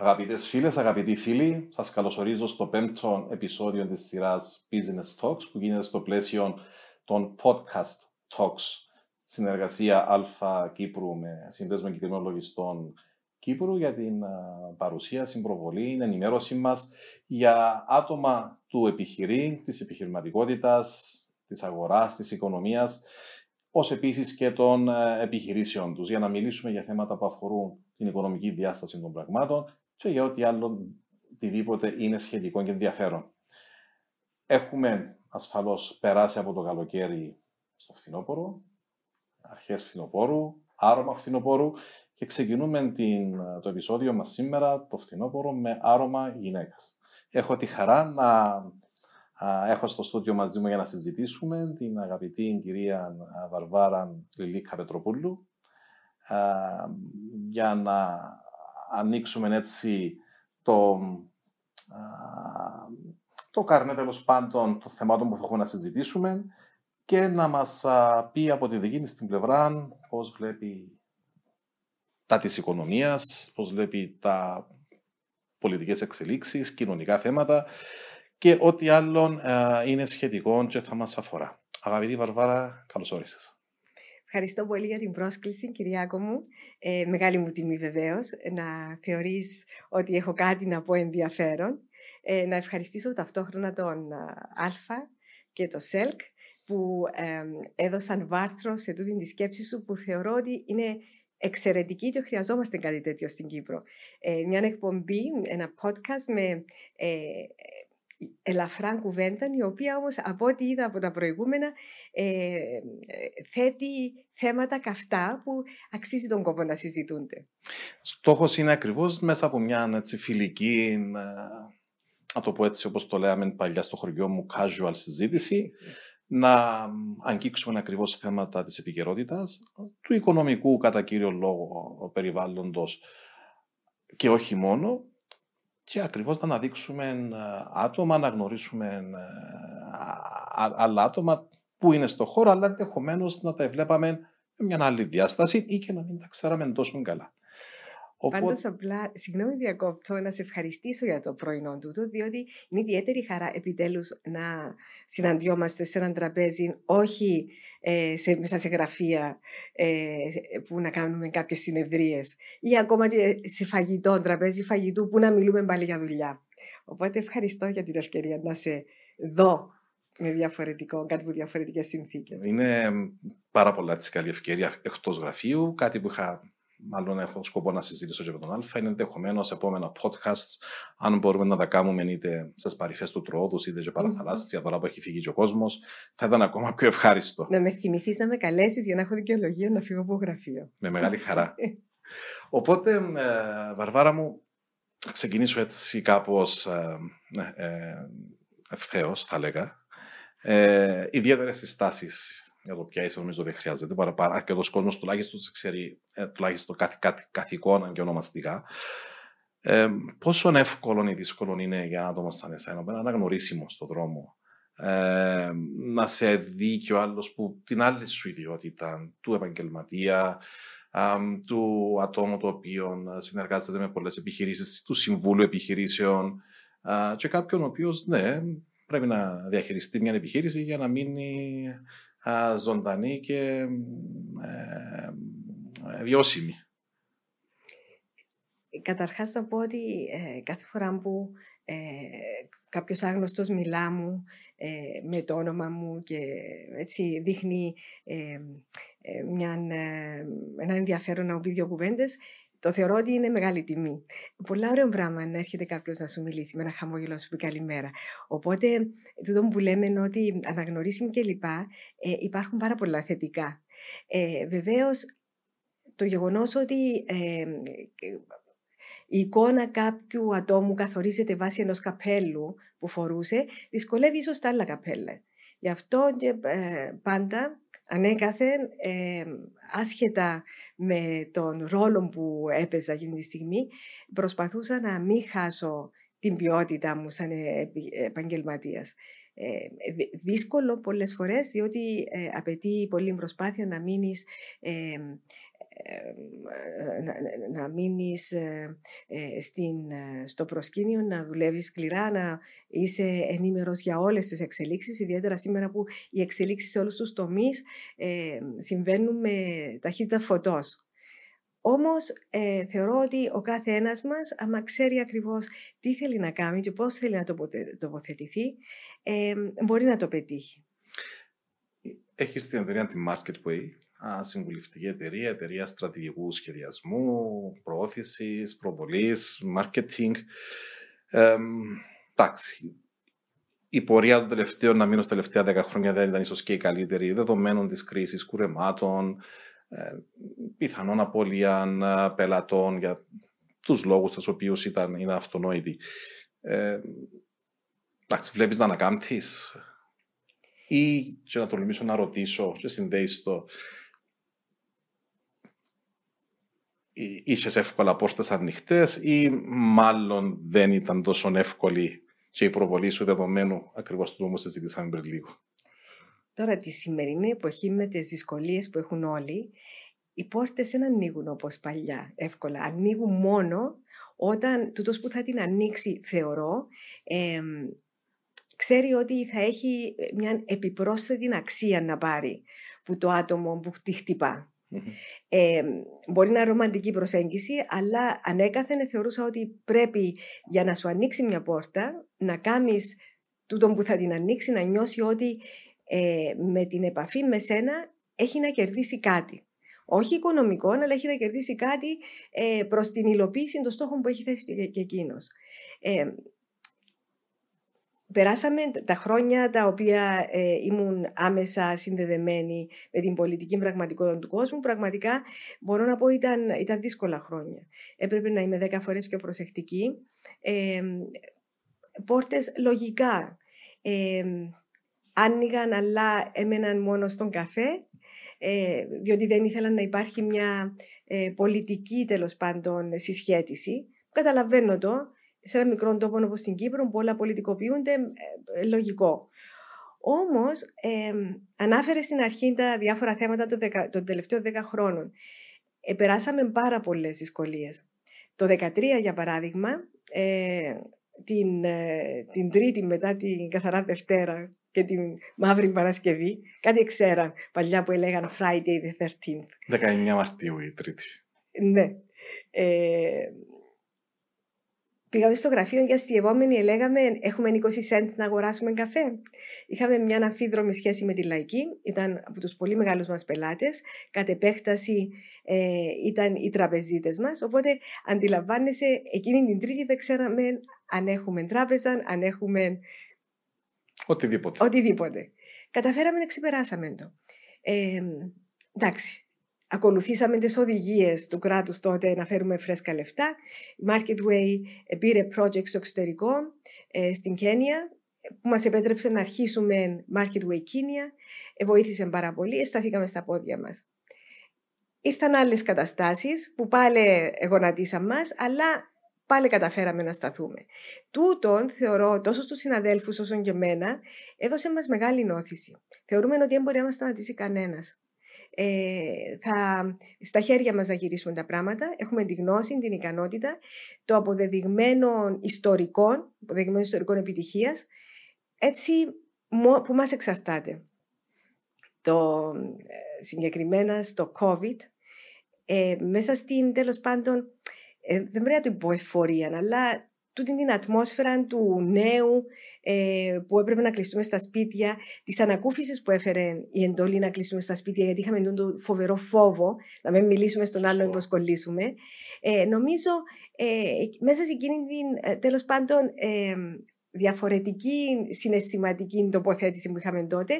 Αγαπητές φίλες, αγαπητοί φίλοι, σας καλωσορίζω στο πέμπτο επεισόδιο της σειράς Business Talks που γίνεται στο πλαίσιο των podcast talks. Συνεργασία Αλφα Κύπρου με σύνδεσμο εγκεκριμένων λογιστών Κύπρου για την παρουσίαση, προβολή, ενημέρωση μας για άτομα του επιχειρήν, της επιχειρηματικότητας, της αγοράς, της οικονομίας, ως επίσης και των επιχειρήσεων τους, για να μιλήσουμε για θέματα που αφορούν την οικονομική διάσταση των πραγμάτων και για ό,τι άλλο οτιδήποτε είναι σχετικό και ενδιαφέρον. Έχουμε ασφαλώς περάσει από το καλοκαίρι στο φθινόπωρο, αρχές φθινοπόρου, άρωμα φθινοπόρου και ξεκινούμε την, το επεισόδιο μας σήμερα, το φθινόπωρο, με άρωμα γυναίκας. Έχω τη χαρά να έχω στο στούντιο μαζί μου για να συζητήσουμε την αγαπητή κυρία Βαρβάρα Λιλίκα Πετροπούλου για να ανοίξουμε έτσι το, το καρνέ τέλος πάντων των θεμάτων που θα έχουμε να συζητήσουμε και να μας πει από τη δική της την πλευρά πώς βλέπει τα της οικονομίας, πώς βλέπει τα πολιτικές εξελίξεις, κοινωνικά θέματα και ό,τι άλλο είναι σχετικό και θα μας αφορά. Αγαπητή Βαρβάρα, καλώς όρισες. Ευχαριστώ πολύ για την πρόσκληση, Κυριάκο μου. Ε, μεγάλη μου τιμή βεβαίως να θεωρείς ότι έχω κάτι να πω ενδιαφέρον. Ε, να ευχαριστήσω ταυτόχρονα τον Αλφα και το ΣΕΛΚ που ε, έδωσαν βάρθρο σε τούτη τη σκέψη σου που θεωρώ ότι είναι εξαιρετική και χρειαζόμαστε κάτι τέτοιο στην Κύπρο. Ε, μια εκπομπή, ένα podcast με ε, ελαφρά κουβέντα, η οποία όμως από ό,τι είδα από τα προηγούμενα ε, θέτει θέματα καυτά που αξίζει τον κόπο να συζητούνται. Στόχος είναι ακριβώς μέσα από μια έτσι, φιλική, να το πω έτσι όπως το λέμε παλιά στο χωριό μου, casual συζήτηση, να αγγίξουμε ακριβώς θέματα της επικαιρότητας, του οικονομικού κατά κύριο λόγο περιβάλλοντος και όχι μόνο, και ακριβώς να αναδείξουμε ε, άτομα, να γνωρίσουμε ε, άλλα άτομα που είναι στο χώρο, αλλά ενδεχομένως να τα βλέπαμε με μια άλλη διάσταση ή και να μην τα ξέραμε τόσο καλά. Οπότε... Πάντως απλά, συγγνώμη διακόπτω, να σε ευχαριστήσω για το πρωινό τούτο, διότι είναι ιδιαίτερη χαρά επιτέλους να συναντιόμαστε σε έναν τραπέζι, όχι ε, σε, μέσα σε γραφεία ε, που να κάνουμε κάποιες συνεδρίες ή ακόμα και σε φαγητό, τραπέζι φαγητού που να μιλούμε πάλι για δουλειά. Οπότε ευχαριστώ για την ευκαιρία να σε δω με διαφορετικό, κάτι που διαφορετικές συνθήκες. Είναι πάρα πολλά έτσι καλή ευκαιρία εκτός γραφείου, κάτι που είχα μάλλον έχω σκοπό να συζητήσω και με τον Α, είναι ενδεχομένως επόμενα podcasts, αν μπορούμε να τα κάνουμε είτε στις παρυφές του Τρόδου, είτε σε παραθαλάσσια, τώρα που έχει φύγει και ο κόσμος, θα ήταν ακόμα πιο ευχάριστο. Να με θυμηθείς να με καλέσεις για να έχω δικαιολογία να φύγω από γραφείο. Με μεγάλη χαρά. Οπότε, ε, Βαρβάρα μου, ξεκινήσω έτσι κάπως ε, ναι, ε, ευθέως, θα έλεγα. Ε, Ιδιαίτερες συστάσεις για το ποια είσαι, νομίζω δεν χρειάζεται. Παραπάνω, αρκετός κόσμος τουλάχιστον ξέρει ε, τουλάχιστον κάθε, κάθε, κάθε εικόνα και ονομαστικά. Ε, πόσο εύκολο ή δύσκολο είναι για ένα άτομο σαν εσένα να αναγνωρίσιμος στον δρόμο. Ε, να σε δει και ο άλλος που την άλλη σου ιδιότητα, του επαγγελματία, του ατόμου το οποίο συνεργάζεται με πολλές επιχειρήσεις, του συμβούλου επιχειρήσεων και κάποιον ο οποίος, ναι, πρέπει να διαχειριστεί μια επιχείρηση για να μείνει ζωντανή και ε, ε, βιώσιμη. Καταρχάς θα πω ότι ε, κάθε φορά που ε, κάποιος άγνωστος μιλά μου με το όνομα μου και έτσι δείχνει μια, ένα ενδιαφέρον να πει δύο κουβέντες, το θεωρώ ότι είναι μεγάλη τιμή. Πολλά ωραίο πράγμα να έρχεται κάποιος να σου μιλήσει με ένα χαμόγελο να σου πει καλημέρα. Οπότε, τούτο που λέμε ότι αναγνωρίσιμοι κλπ. Ε, υπάρχουν πάρα πολλά θετικά. Ε, Βεβαίως, το γεγονός ότι ε, η εικόνα κάποιου ατόμου καθορίζεται βάσει ενός καπέλου που φορούσε, δυσκολεύει ίσως τα άλλα καπέλα. Γι' αυτό και ε, πάντα ανέκαθεν, ε, άσχετα με τον ρόλο που έπαιζα εκείνη τη στιγμή, προσπαθούσα να μην χάσω την ποιότητά μου σαν επαγγελματίας. δύσκολο πολλές φορές διότι απαιτεί πολύ προσπάθεια να μείνεις να, να μείνεις στην, στο προσκήνιο, να δουλεύεις σκληρά, να είσαι ενήμερος για όλες τις εξελίξεις, ιδιαίτερα σήμερα που οι εξελίξεις σε όλους τους τομείς συμβαίνουν με ταχύτητα φωτός. Όμως ε, θεωρώ ότι ο κάθε ένας μας, άμα ξέρει ακριβώς τι θέλει να κάνει και πώς θέλει να τοποθετηθεί, ε, μπορεί να το πετύχει. Έχεις την εταιρεία τη Marketway, συμβουλευτική εταιρεία, εταιρεία στρατηγικού σχεδιασμού, προώθησης, προβολής, marketing. Ε, εντάξει, η πορεία των τελευταίων, να μείνω στα τελευταία δέκα χρόνια δεν ήταν ίσως και η καλύτερη, δεδομένων της κρίσης κουρεμάτων, ε, πιθανόν απώλεια ε, πελατών για τους λόγους τους οποίους ήταν, είναι αυτονόητοι. Ε, εντάξει, βλέπεις να ανακάμπτεις; Ή και να τολμήσω να ρωτήσω και συνδέεις το είσαι εύκολα πόρτες ανοιχτές ή μάλλον δεν ήταν τόσο εύκολη και η προβολή σου δεδομένου ακριβώς του όμως συζητήσαμε πριν λίγο; Τώρα τη σημερινή εποχή με τις δυσκολίες που έχουν όλοι, οι πόρτες δεν ανοίγουν όπως παλιά εύκολα. Ανοίγουν μόνο όταν τούτος που θα την ανοίξει θεωρώ ξέρει ότι θα έχει μια επιπρόσθετη αξία να πάρει που το άτομο που τη χτυπά. Ε, μπορεί να είναι ρομαντική προσέγγιση, αλλά ανέκαθεν θεωρούσα ότι πρέπει για να σου ανοίξει μια πόρτα να κάνεις τούτο που θα την ανοίξει, να νιώσει ότι ε, με την επαφή με σένα έχει να κερδίσει κάτι. Όχι οικονομικό, αλλά έχει να κερδίσει κάτι ε, προς την υλοποίηση των στόχων που έχει θέσει και, και εκείνος. Ε, Περάσαμε τα χρόνια τα οποία ε, ήμουν άμεσα συνδεδεμένη με την πολιτική πραγματικότητα του κόσμου. Πραγματικά μπορώ να πω ήταν, ήταν δύσκολα χρόνια. Έπρεπε να είμαι δέκα φορές πιο προσεκτική. Ε, πόρτες λογικά ε, άνοιγαν αλλά έμεναν μόνο στον καφέ ε, διότι δεν ήθελαν να υπάρχει μια ε, πολιτική τέλος πάντων συσχέτιση. Καταλαβαίνω το, σε ένα μικρό τόπο όπως στην Κύπρο που όλα πολιτικοποιούνται, ε, λογικό. Όμως, ε, ανάφερε στην αρχή τα διάφορα θέματα των, τελευταίων δέκα χρόνων. Ε, περάσαμε πάρα πολλές δυσκολίες. Το 2013, για παράδειγμα, ε, την, ε, την Τρίτη μετά την Καθαρά Δευτέρα και την Μαύρη Παρασκευή, κάτι ξέραν παλιά που έλεγαν Friday the 13th. 19 Μαρτίου η Τρίτη. Ναι. Ε, Πήγαμε στο γραφείο και αστειευόμενοι λέγαμε έχουμε 20 cent να αγοράσουμε καφέ. Είχαμε μια αμφίδρομη σχέση με τη λαϊκή, ήταν από τους πολύ μεγάλους μας πελάτες, κατ' επέκταση ε, ήταν οι τραπεζίτες μας, οπότε αντιλαμβάνεσαι εκείνη την τρίτη δεν ξέραμε αν έχουμε τράπεζα, αν έχουμε... Οτιδήποτε. Οτιδήποτε. Καταφέραμε να ξεπεράσαμε το. Ε, εντάξει, Ακολουθήσαμε τις οδηγίες του κράτους τότε να φέρουμε φρέσκα λεφτά. Η Marketway πήρε project στο εξωτερικό, ε, στην Κένια, που μας επέτρεψε να αρχίσουμε Marketway Κίνια. Ε, βοήθησε πάρα πολύ, σταθήκαμε στα πόδια μας. Ήρθαν άλλες καταστάσεις που πάλι εγωνατίσαν μας, αλλά πάλι καταφέραμε να σταθούμε. Τούτον θεωρώ τόσο στους συναδέλφους όσο και εμένα έδωσε μας μεγάλη νόθηση. Θεωρούμε ότι δεν μπορεί να μας σταματήσει κανένας ε, θα, στα χέρια μας να γυρίσουμε τα πράγματα. Έχουμε τη γνώση, την ικανότητα, το αποδεδειγμένο ιστορικό, αποδεδειγμένο ιστορικών επιτυχίας, έτσι που μας εξαρτάται. Το, ε, συγκεκριμένα στο COVID, ε, μέσα στην τέλος πάντων, ε, δεν πρέπει να το πω εφορία, αλλά τούτη την ατμόσφαιρα του νέου ε, που έπρεπε να κλειστούμε στα σπίτια, της ανακούφισης που έφερε η εντολή να κλειστούμε στα σπίτια, γιατί είχαμε τον φοβερό φόβο να μην μιλήσουμε στον άλλον να κολλήσουμε. Ε, νομίζω ε, μέσα σε εκείνη την ε, τέλος πάντων ε, διαφορετική συναισθηματική τοποθέτηση που είχαμε τότε,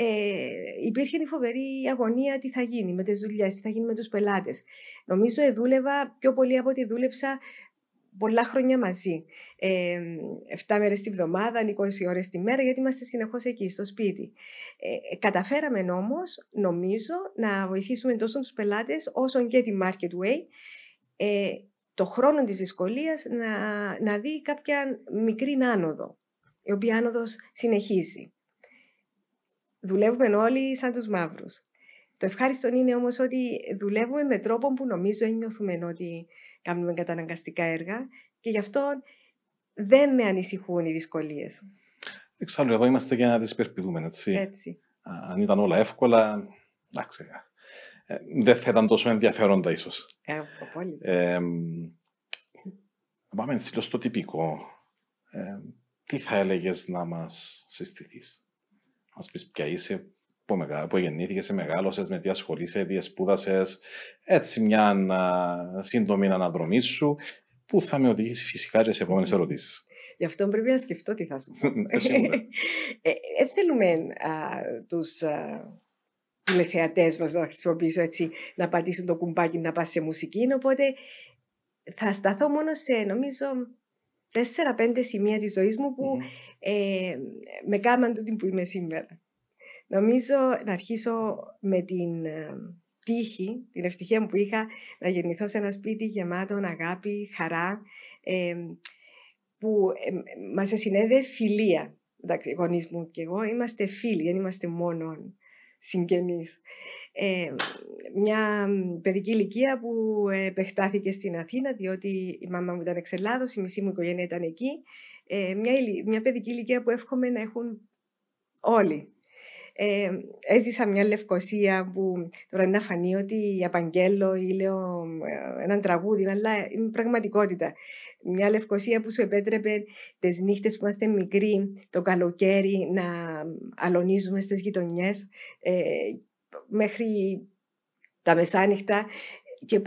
ε, υπήρχε η φοβερή αγωνία τι θα γίνει με τις δουλειές, τι θα γίνει με τους πελάτες. Νομίζω δούλευα πιο πολύ από ό,τι δούλεψα πολλά χρόνια μαζί. Ε, 7 μέρες τη βδομάδα, 20 ώρες τη μέρα, γιατί είμαστε συνεχώς εκεί, στο σπίτι. Ε, καταφέραμε όμως, νομίζω, να βοηθήσουμε τόσο τους πελάτες, όσο και τη Marketway, ε, το χρόνο της δυσκολίας να, να δει κάποια μικρή άνοδο. η οποία άνοδος συνεχίζει. Δουλεύουμε όλοι σαν τους μαύρους. Το ευχάριστο είναι όμως ότι δουλεύουμε με τρόπο που νομίζω νιώθουμε ότι κάνουμε καταναγκαστικά έργα και γι' αυτό δεν με ανησυχούν οι δυσκολίες. Εξάλλου εδώ είμαστε για να τις υπερπηδούμε, έτσι. Έτσι. Αν ήταν όλα εύκολα, εντάξει, ε, δεν θα ήταν τόσο ενδιαφέροντα ίσως. Ε, πολύ. Ε, πάμε στο τυπικό. Ε, τι θα έλεγες να μας συστηθείς; Μας πεις ποια είσαι, που, μεγα, που γεννήθηκες, μεγάλωσες, με τι ασχολείσαι, τι σπούδασε, έτσι μια σύντομη αναδρομή σου, που θα με οδηγήσει φυσικά και σε επόμενες ερωτήσεις. Γι' αυτό πρέπει να σκεφτώ τι θα σου πω. ε, ε, θέλουμε α, τους τηλεθεατές μας να χρησιμοποιήσω έτσι, να πατήσουν το κουμπάκι να πας σε μουσική, οπότε θα σταθώ μόνο σε νομίζω τέσσερα-πέντε σημεία της ζωής μου που ε, με κάμαν τούτη που είμαι σήμερα. Νομίζω να αρχίσω με την ε, τύχη, την ευτυχία μου που είχα να γεννηθώ σε ένα σπίτι γεμάτο αγάπη, χαρά, ε, που ε, μας συνέδε φιλία. Εντάξει, οι γονείς μου και εγώ είμαστε φίλοι, δεν είμαστε μόνο συγγενείς. Ε, μια παιδική ηλικία που επεκτάθηκε στην Αθήνα, διότι η μαμά μου ήταν εξ Ελλάδος, η μισή μου οικογένεια ήταν εκεί. Ε, μια, μια παιδική ηλικία που εύχομαι να έχουν όλοι. Ε, έζησα μια Λευκοσία που τώρα είναι να φανεί ότι απαγγέλω ή λέω ε, έναν τραγούδι, αλλά είναι πραγματικότητα. Μια Λευκοσία που σου επέτρεπε τις νύχτες που είμαστε μικροί, το καλοκαίρι, να αλωνίζουμε στις γειτονιές ε, μέχρι τα μεσάνυχτα και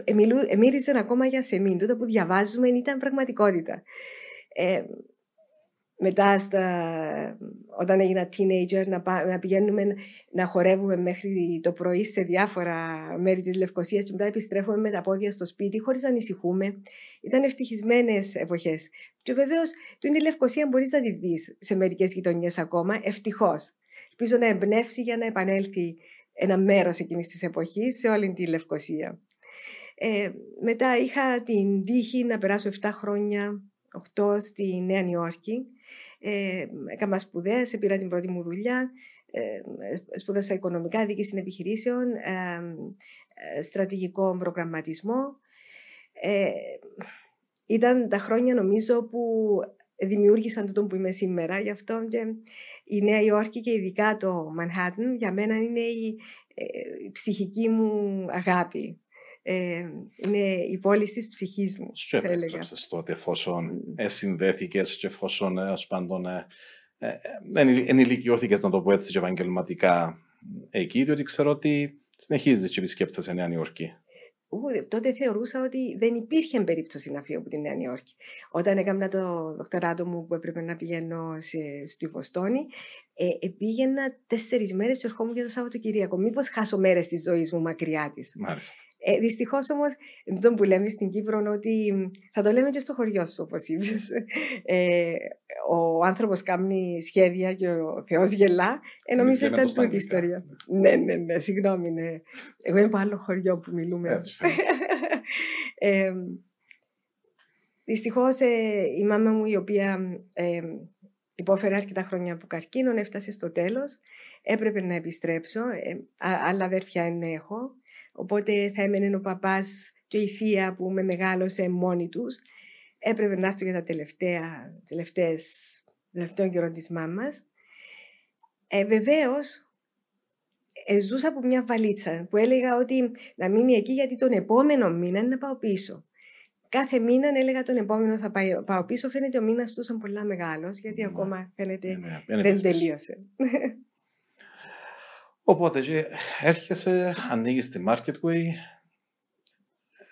μύριζαν ακόμα για σεμίν. Τούτο που διαβάζουμε ήταν πραγματικότητα. Ε, μετά στα, όταν έγινα teenager να, να πηγαίνουμε να χορεύουμε μέχρι το πρωί σε διάφορα μέρη της Λευκοσίας και μετά επιστρέφουμε με τα πόδια στο σπίτι χωρίς να ανησυχούμε. Ήταν ευτυχισμένες εποχές. Και βεβαίως, την τη Λευκοσία μπορείς να τη δεις σε μερικές γειτονιές ακόμα, ευτυχώς. Ελπίζω να εμπνεύσει για να επανέλθει ένα μέρος εκείνης της εποχής σε όλη τη Λευκοσία. Ε, μετά είχα την τύχη να περάσω 7 χρόνια, 8 στη Νέα Νιόρκη. Ε, έκανα σπουδές, πήρα την πρώτη μου δουλειά, ε, σπούδασα οικονομικά, διοίκηση επιχειρήσεων, ε, ε, στρατηγικό προγραμματισμό. Ε, ήταν τα χρόνια νομίζω που δημιούργησαν το που είμαι σήμερα. Γι' αυτό και η Νέα Υόρκη και ειδικά το Μανχάτεν για μένα είναι η, η ψυχική μου αγάπη. Ε, είναι η πόλη της ψυχής μου. Σου επέστρεψες τότε, εφόσον mm. συνδέθηκε και εφόσον ως πάντων ε, ε, ενηλικιώθηκες, να το πω έτσι, και επαγγελματικά εκεί, διότι ξέρω ότι συνεχίζεις και επισκέπτεσαι σε Νέα Νιόρκη τότε θεωρούσα ότι δεν υπήρχε περίπτωση να φύγω από τη Νέα Νιόρκη. Όταν έκανα το δοκτοράτο μου που έπρεπε να πηγαίνω σε, στη Βοστόνη, ε, πήγαινα τέσσερις μέρες και ερχόμουν και το Σαββατοκύριακο. Μήπως χάσω μέρες της ζωής μου μακριά της. Μάλιστα. Ε, Δυστυχώς όμως, δεν που λέμε στην Κύπρο, ότι θα το λέμε και στο χωριό σου, όπως είπες. Ε, ο άνθρωπος κάνει σχέδια και ο Θεός γελά. Ε, νομίζω ήταν τούτη η ιστορία. ναι, ναι, ναι, συγγνώμη. Ναι. Εγώ είμαι από άλλο χωριό που μιλούμε. ε, Δυστυχώς ε, η μάμα μου, η οποία ε, υπόφερε αρκετά χρόνια από καρκίνο, έφτασε στο τέλος. Έπρεπε να επιστρέψω. Ε, άλλα αδέρφια δεν έχω. Οπότε θα έμενε ο παπάς και η θεία που με μεγάλωσε μόνοι τους. Έπρεπε να έρθω για τα τελευταία, τελευταίες, τελευταίων καιρών της μάμας. Ε, Βεβαίως, ε, ζούσα από μια βαλίτσα που έλεγα ότι να μείνει εκεί γιατί τον επόμενο μήνα είναι να πάω πίσω. Κάθε μήνα έλεγα τον επόμενο θα πάω, πάω πίσω. Φαίνεται ο μήνας του ήταν πολλά μεγάλος, γιατί ναι. ακόμα φαίνεται ναι, ναι, δεν τελείωσε. Οπότε και έρχεσαι, ανοίγεις τη Marketway.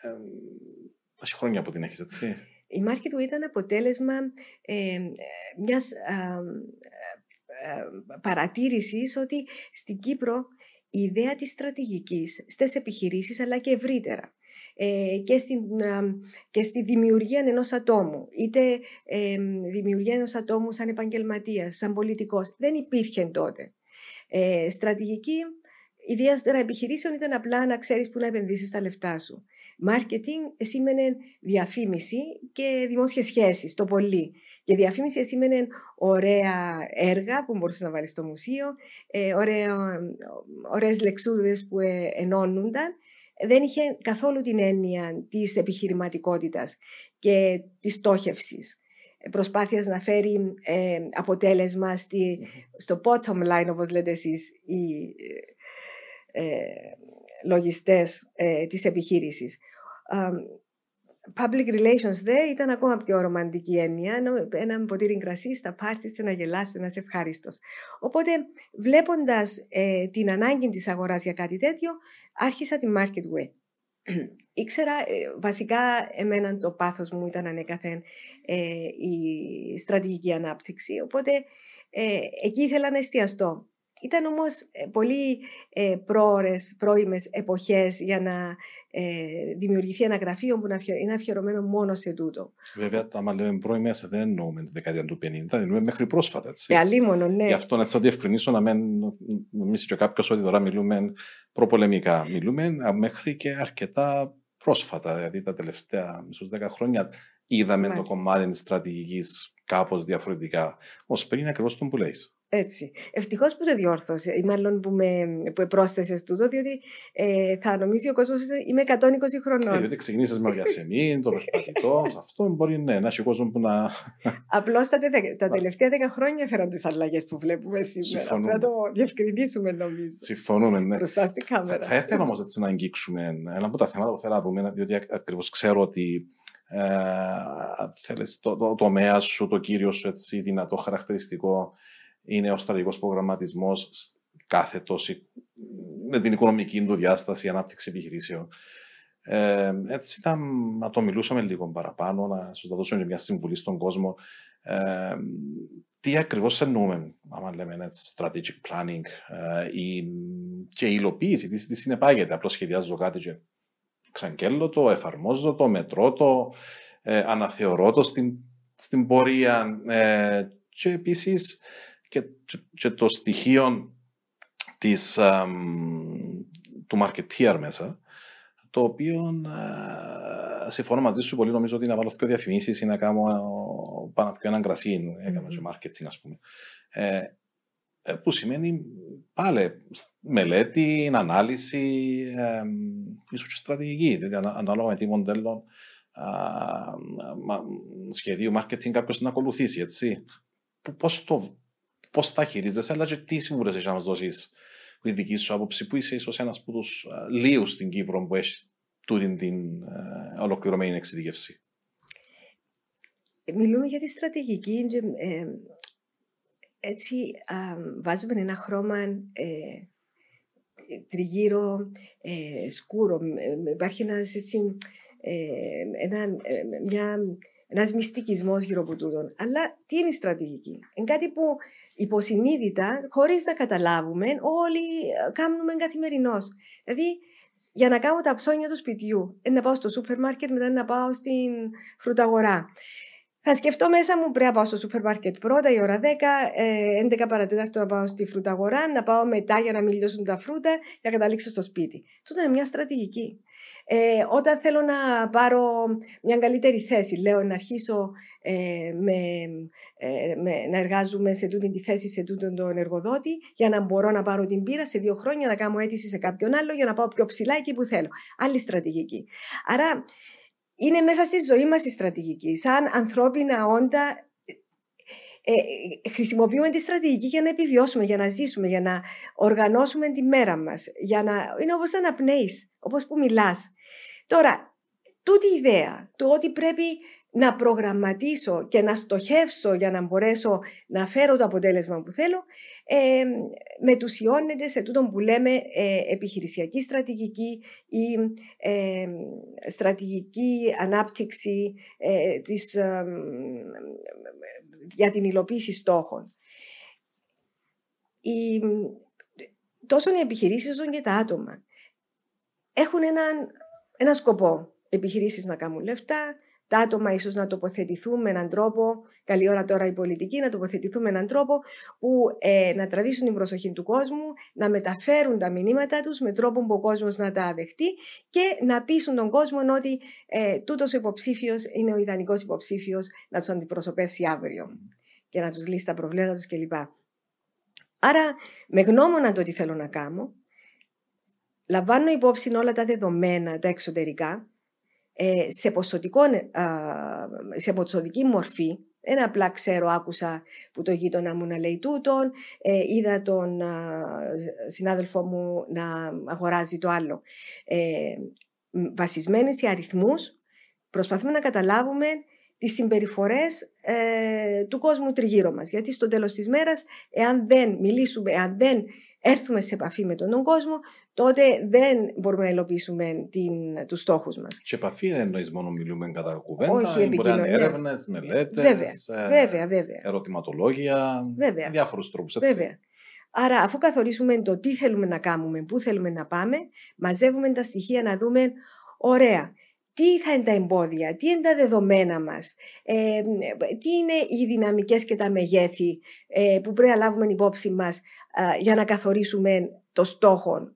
Ε, χρόνια που την έχεις, έτσι; Η Marketway ήταν αποτέλεσμα ε, μιας ε, παρατήρησης ότι στην Κύπρο η ιδέα της στρατηγικής στις επιχειρήσεις αλλά και ευρύτερα ε, και, στην, και στη δημιουργία ενός ατόμου είτε ε, δημιουργία ενός ατόμου σαν επαγγελματίας, σαν πολιτικός δεν υπήρχε τότε. Ε, στρατηγική ιδιαίτερα επιχειρήσεων ήταν απλά να ξέρεις πού να επενδύσεις τα λεφτά σου. Marketing σήμαινε διαφήμιση και δημόσιες σχέσεις, το πολύ. Και διαφήμιση σήμαινε ωραία έργα που μπορούσες να βάλεις στο μουσείο, ε, ωραίες λεξούδες που ε, ενώνονταν. Δεν είχε καθόλου την έννοια της επιχειρηματικότητας και της στόχευσης προσπάθειας να φέρει ε, αποτέλεσμα στη, στο bottom line, όπως λέτε εσείς, οι ε, λογιστές ε, της επιχείρησης. Public relations δε ήταν ακόμα πιο ρομαντική έννοια, ένα ποτήρι κρασί στα πάρτις και να γελάσει, να είσαι ευχάριστος. Οπότε βλέποντας ε, την ανάγκη της αγοράς για κάτι τέτοιο, άρχισα τη Market Way ήξερα, ε, βασικά εμένα το πάθος μου ήταν ανέκαθεν ε, η στρατηγική ανάπτυξη, οπότε ε, εκεί ήθελα να εστιαστώ. Ήταν όμως ε, πολύ ε, πρόορες, πρώιμες εποχές για να ε, δημιουργηθεί ένα γραφείο που είναι αφιερωμένο μόνο σε τούτο. Βέβαια, άμα λέμε πρώιμες δεν εννοούμε τη δεκαετία του 50, εννοούμε μέχρι πρόσφατα. Έτσι. Ε, αλίμονο, ναι. Γι' αυτό να το διευκρινίσω να μην νομίσει και κάποιος ότι τώρα μιλούμε προπολεμικά. Μιλούμε μέχρι και αρκετά πρόσφατα, δηλαδή τα τελευταία μισούς δέκα χρόνια είδαμε Μάλιστα. το κομμάτι της στρατηγικής κάπως διαφορετικά. Ω πριν ακριβώς τον που λέει. Έτσι. Ευτυχώς που το διόρθωσε, ή μάλλον που, με, που πρόσθεσε τούτο, διότι ε, θα νομίζει ο κόσμος ότι είμαι 120 χρονών. Ε, διότι ξεκινήσει με οργασιαμή, το περπατητό, αυτό μπορεί ναι, να έχει ο κόσμος που να. Απλώς τα, τα τελευταία 10 χρόνια έφεραν τις αλλαγές που βλέπουμε σήμερα. Συμφωνούμε. Να το διευκρινίσουμε, νομίζω. Συμφωνούμε, ναι. Μπροστά στην κάμερα. Θα ήθελα όμως να αγγίξουμε ένα από τα θέματα που θέλω να δούμε, διότι ακριβώς ξέρω ότι ε, θέλεις, το, το, το τομέα σου, το κύριο σου έτσι, δυνατό χαρακτηριστικό είναι ο στρατηγικός προγραμματισμός κάθετος με την οικονομική του διάσταση, ανάπτυξη επιχειρήσεων. Ε, έτσι ήταν να το μιλούσαμε λίγο παραπάνω, να σου δώσουμε μια συμβουλή στον κόσμο. Ε, τι ακριβώς εννοούμε, άμα λέμε έτσι, strategic planning ε, η, και η υλοποίηση, τι, τι συνεπάγεται; Απλώς σχεδιάζω κάτι και ξαγγέλλω το, εφαρμόζω το, μετρώ το, ε, αναθεωρώ το στην, στην πορεία ε, και επίσης και, και το στοιχείο της, του marketeer μέσα, το οποίο ε, συμφωνώ μαζί σου πολύ, νομίζω ότι να βάλω δύο διαφημίσεις ή να κάνω πάνω από έναν κρασί, έκανα και marketing ας πούμε. Ε, ε, που σημαίνει πάλι μελέτη, ανάλυση, ε, ίσως και στρατηγική, δηλαδή ανάλογα με τι μοντέλο σχεδίου marketing κάποιος να ακολουθήσει, έτσι. Πώς το πώς τα χειρίζεσαι, αλλά και τι συμβουλέ έχεις να μας δώσεις η δική σου άποψη, που είσαι ίσως ένας από τους λίγους στην Κύπρο που έχεις τούτη την ε, ολοκληρωμένη εξειδικεύση. Μιλούμε για τη στρατηγική. Ε, έτσι βάζουμε ένα χρώμα ε, τριγύρω ε, σκούρο. Υπάρχει ένας, έτσι, ένα, μια, ένας μυστικισμός γύρω από τούτον. Αλλά τι είναι η στρατηγική; Είναι κάτι που υποσυνείδητα, χωρίς να καταλάβουμε, όλοι ε, κάνουμε καθημερινώς. Δηλαδή, για να κάνω τα ψώνια του σπιτιού, να πάω στο σούπερ μάρκετ, μετά να πάω στην φρουταγορά. Θα σκεφτώ μέσα μου πρέπει να πάω στο σούπερ μάρκετ πρώτα η ώρα 10, 11 παρατέταρτο να πάω στη φρουταγορά, να πάω μετά για να μην λιώσουν τα φρούτα, για να καταλήξω στο σπίτι. Τούτο είναι μια στρατηγική. Ε, όταν θέλω να πάρω μια καλύτερη θέση, λέω να αρχίσω ε, με, ε, με, να εργάζομαι σε τούτη τη θέση, σε τούτον τον εργοδότη, για να μπορώ να πάρω την πείρα σε δύο χρόνια, να κάνω αίτηση σε κάποιον άλλο, για να πάω πιο ψηλά εκεί που θέλω. Άλλη στρατηγική. Άρα είναι μέσα στη ζωή μας η στρατηγική. Σαν ανθρώπινα όντα ε, χρησιμοποιούμε τη στρατηγική για να επιβιώσουμε, για να ζήσουμε, για να οργανώσουμε τη μέρα μας. Για να... Είναι όπως να αναπνέεις, όπως που μιλάς. Τώρα, τούτη η ιδέα του ότι πρέπει να προγραμματίσω και να στοχεύσω για να μπορέσω να φέρω το αποτέλεσμα που θέλω, ε, μετουσιώνεται σε τούτο που λέμε ε, επιχειρησιακή στρατηγική ή ε, στρατηγική ανάπτυξη ε, της, ε, για την υλοποίηση στόχων. Η, τόσο οι επιχειρήσεις όσο και τα άτομα έχουν έναν, ένα σκοπό. Επιχειρήσεις να κάνουν λεφτά, τα άτομα ίσως να τοποθετηθούν με έναν τρόπο, καλή ώρα τώρα η πολιτική, να τοποθετηθούν με έναν τρόπο που ε, να τραβήσουν την προσοχή του κόσμου, να μεταφέρουν τα μηνύματα τους με τρόπο που ο κόσμος να τα δεχτεί και να πείσουν τον κόσμο ότι ε, τούτος ο υποψήφιος είναι ο ιδανικός υποψήφιος να τους αντιπροσωπεύσει αύριο και να τους λύσει τα προβλήματα τους κλπ. Άρα, με γνώμονα το τι θέλω να κάνω, λαμβάνω υπόψη όλα τα δεδομένα, τα εξωτερικά, ε, σε, ποσοτικό, σε ποσοτική μορφή. Ένα απλά ξέρω, άκουσα που το γείτονα μου να λέει τούτον, ε, είδα τον συνάδελφό μου να αγοράζει το άλλο. Ε, βασισμένοι σε αριθμούς, προσπαθούμε να καταλάβουμε τις συμπεριφορές ε, του κόσμου τριγύρω μας. Γιατί στο τέλος της μέρας, εάν δεν μιλήσουμε, εάν δεν έρθουμε σε επαφή με τον κόσμο, τότε δεν μπορούμε να υλοποιήσουμε την, τους στόχους μας. Και επαφή δεν εννοείς μόνο μιλούμε κατά κουβέντα, Όχι, μπορεί να είναι έρευνες, μελέτες, βέβαια, ε, βέβαια, βέβαια. ερωτηματολόγια, βέβαια. διάφορους τρόπους. Έτσι. Βέβαια. Άρα αφού καθορίσουμε το τι θέλουμε να κάνουμε, πού θέλουμε να πάμε, μαζεύουμε τα στοιχεία να δούμε, ωραία, τι θα είναι τα εμπόδια, τι είναι τα δεδομένα μας, ε, τι είναι οι δυναμικές και τα μεγέθη ε, που πρέπει να λάβουμε υπόψη μας για να καθορίσουμε το στόχο,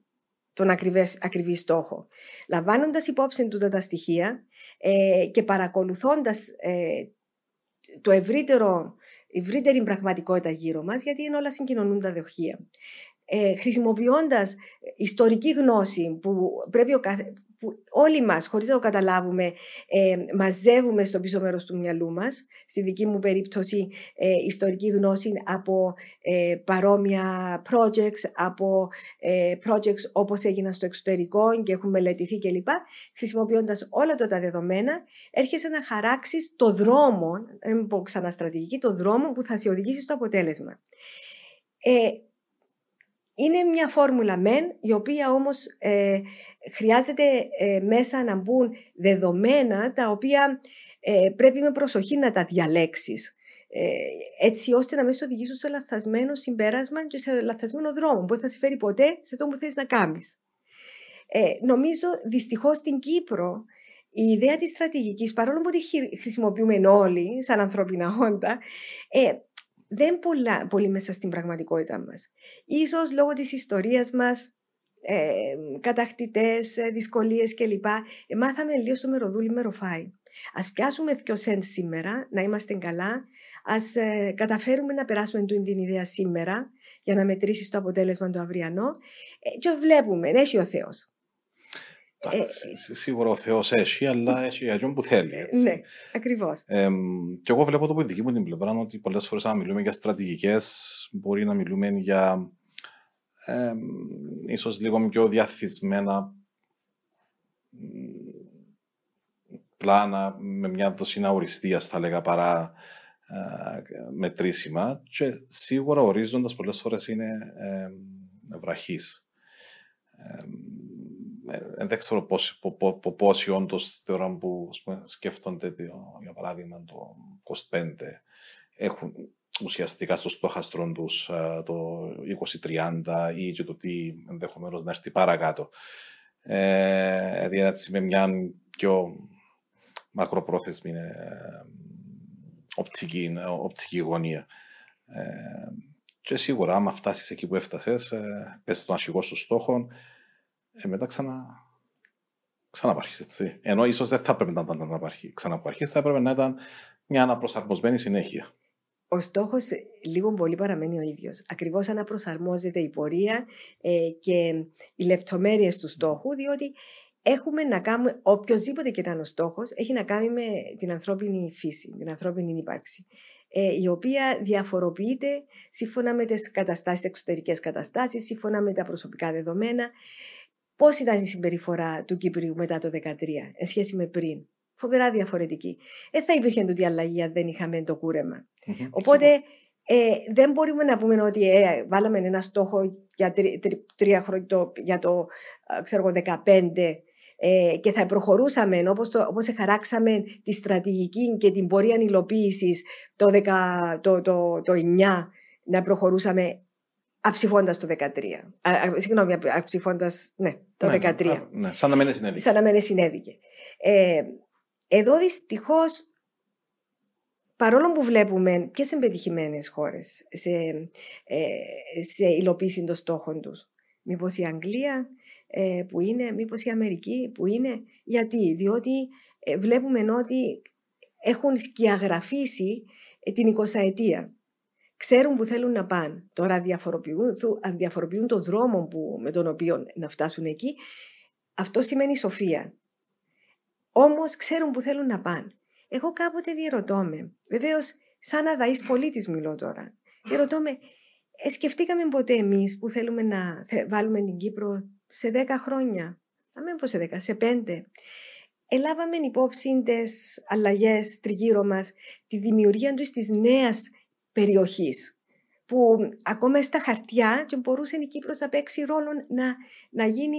τον ακριβές, ακριβή στόχο. Λαμβάνοντας υπόψη τούτα τα στοιχεία ε, και παρακολουθώντας το ευρύτερο, ευρύτερη πραγματικότητα γύρω μας, γιατί είναι όλα συγκοινωνούν τα δοχεία. Ε, χρησιμοποιώντας ιστορική γνώση που πρέπει ο καθ που όλοι μας, χωρίς να το καταλάβουμε, ε, μαζεύουμε στο πίσω μέρος του μυαλού μας. Στη δική μου περίπτωση, ε, ιστορική γνώση από ε, παρόμοια projects, από ε, projects όπως έγιναν στο εξωτερικό και έχουν μελετηθεί κλπ. Χρησιμοποιώντας όλα τα δεδομένα, έρχεσαι να χαράξεις το δρόμο, δεν πω ξαναστρατηγική, το δρόμο που θα σε οδηγήσει στο αποτέλεσμα. Ε, είναι μια φόρμουλα μεν, η οποία όμως ε, χρειάζεται ε, μέσα να μπουν δεδομένα τα οποία ε, πρέπει με προσοχή να τα διαλέξεις. έτσι ώστε να μην σου οδηγήσουν σε λαθασμένο συμπέρασμα και σε λαθασμένο δρόμο που δεν θα σε φέρει ποτέ σε αυτό που θες να κάνεις. νομίζω δυστυχώς στην Κύπρο η ιδέα της στρατηγικής, παρόλο που τη χρησιμοποιούμε όλοι σαν ανθρώπινα όντα, δεν πολλά, πολύ μέσα στην πραγματικότητα μας. Ίσως λόγω της ιστορίας μας, ε, κατακτητές, ε, δυσκολίες κλπ. Ε, μάθαμε λίγο στο μεροδούλι μεροφάι. Ας πιάσουμε δυο σέντ σήμερα, να είμαστε καλά. Ας ε, καταφέρουμε να περάσουμε την ιδέα σήμερα για να μετρήσεις το αποτέλεσμα το αυριανό. Ε, και βλέπουμε, έχει ο Θεός. Ε, σίγουρα ο Θεός έχει, αλλά έχει για που θέλει. Έτσι. Ναι, ακριβώς. Ε, και εγώ βλέπω το από δική μου την πλευρά ότι πολλές φορές, αν μιλούμε για στρατηγικές, μπορεί να μιλούμε για ε, ίσως λίγο πιο διαθυσμένα πλάνα με μια δοσίνα οριστία, θα λέγα, παρά ε, μετρήσιμα. Και σίγουρα ορίζοντας πολλές φορές είναι ε, βραχής. Ε, δεν ξέρω πόσοι όντως θεωρούν που σκέφτονται, για παράδειγμα, το 25 έχουν ουσιαστικά στο στόχαστρο τους το 2030 ή και το τι ενδεχομένως να έρθει παρακάτω. Ε, δηλαδή έτσι με μια πιο μακροπρόθεσμη ε, οπτική, οπτική γωνία. Ε, και σίγουρα, άμα φτάσεις εκεί που έφτασες, ε, πες τον αρχικό σου στόχο, ε, μετά ξανα... ξαναπάρχεις, έτσι. Ενώ ίσως δεν θα έπρεπε να ήταν να ξαναπάρχεις, θα έπρεπε να ήταν μια αναπροσαρμοσμένη συνέχεια. Ο στόχος λίγο πολύ παραμένει ο ίδιος. Ακριβώς αναπροσαρμόζεται η πορεία ε, και οι λεπτομέρειες του στόχου, διότι έχουμε να κάνουμε, οποιοδήποτε και ήταν ο στόχος, έχει να κάνει με την ανθρώπινη φύση, την ανθρώπινη ύπαρξη. Ε, η οποία διαφοροποιείται σύμφωνα με τις καταστάσεις, εξωτερικές καταστάσεις, σύμφωνα με τα προσωπικά δεδομένα. Πώς ήταν η συμπεριφορά του Κύπριου μετά το 2013, εν σχέση με πριν; Φοβερά διαφορετική. Δεν θα υπήρχε τούτη αλλαγή αν δεν είχαμε το κουρεμα Οπότε ε, δεν μπορούμε να πούμε ότι ε, βάλαμε ένα στόχο για τρία χρόνια για το ξέρω, 15 ε, και θα προχωρούσαμε όπως, το, όπως χαράξαμε τη στρατηγική και την πορεία υλοποίησης το, το, το, το 9 να προχωρούσαμε Αψηφώντα το 13. συγγνώμη, αψηφώντα. Ναι, το 13. Ναι, ναι, σαν να μην συνέβηκε. Σαν να μην συνέβηκε. Ε, εδώ δυστυχώς, παρόλο που βλέπουμε ποιες είναι πετυχημένε χώρες σε, ε, σε υλοποίηση των στόχων τους, μήπως η Αγγλία ε, που είναι, μήπως η Αμερική που είναι, γιατί, διότι ε, βλέπουμε ότι έχουν σκιαγραφίσει ε, την 20 ετία. Ξέρουν που θέλουν να πάνε. Τώρα διαφοροποιούν, διαφοροποιούν το δρόμο που, με τον οποίο να φτάσουν εκεί. Αυτό σημαίνει σοφία. Όμως ξέρουν που θέλουν να πάνε. Εγώ κάποτε διαρωτώ με, βεβαίως σαν αδαής πολίτης μιλώ τώρα, διαρωτώ με, ε, σκεφτήκαμε ποτέ εμείς που θέλουμε να βάλουμε την Κύπρο σε 10 χρόνια, να μην πω σε 10, σε 5, ελάβαμε υπόψη τις αλλαγές τριγύρω μας, τη δημιουργία τους της νέας περιοχής. Που ακόμα στα χαρτιά και μπορούσε η Κύπρος να παίξει ρόλο να, να, γίνει,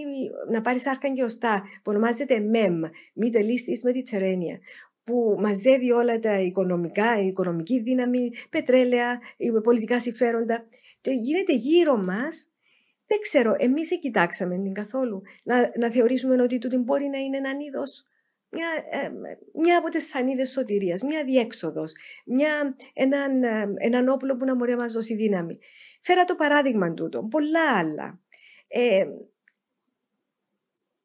να πάρει σάρκα και οστά, που ονομάζεται MEM, Middle East Mediterranean, που μαζεύει όλα τα οικονομικά, η οικονομική δύναμη, πετρέλαια, πολιτικά συμφέροντα και γίνεται γύρω μας δεν ξέρω, εμείς κοιτάξαμε την καθόλου να, να θεωρήσουμε ότι τούτη μπορεί να είναι έναν είδος μια, ε, μια από τις σανίδες σωτηρίας, μια διέξοδος, μια, έναν, ε, έναν όπλο που να μπορεί να μας δώσει δύναμη. Φέρα το παράδειγμα τούτο, πολλά άλλα. Ε,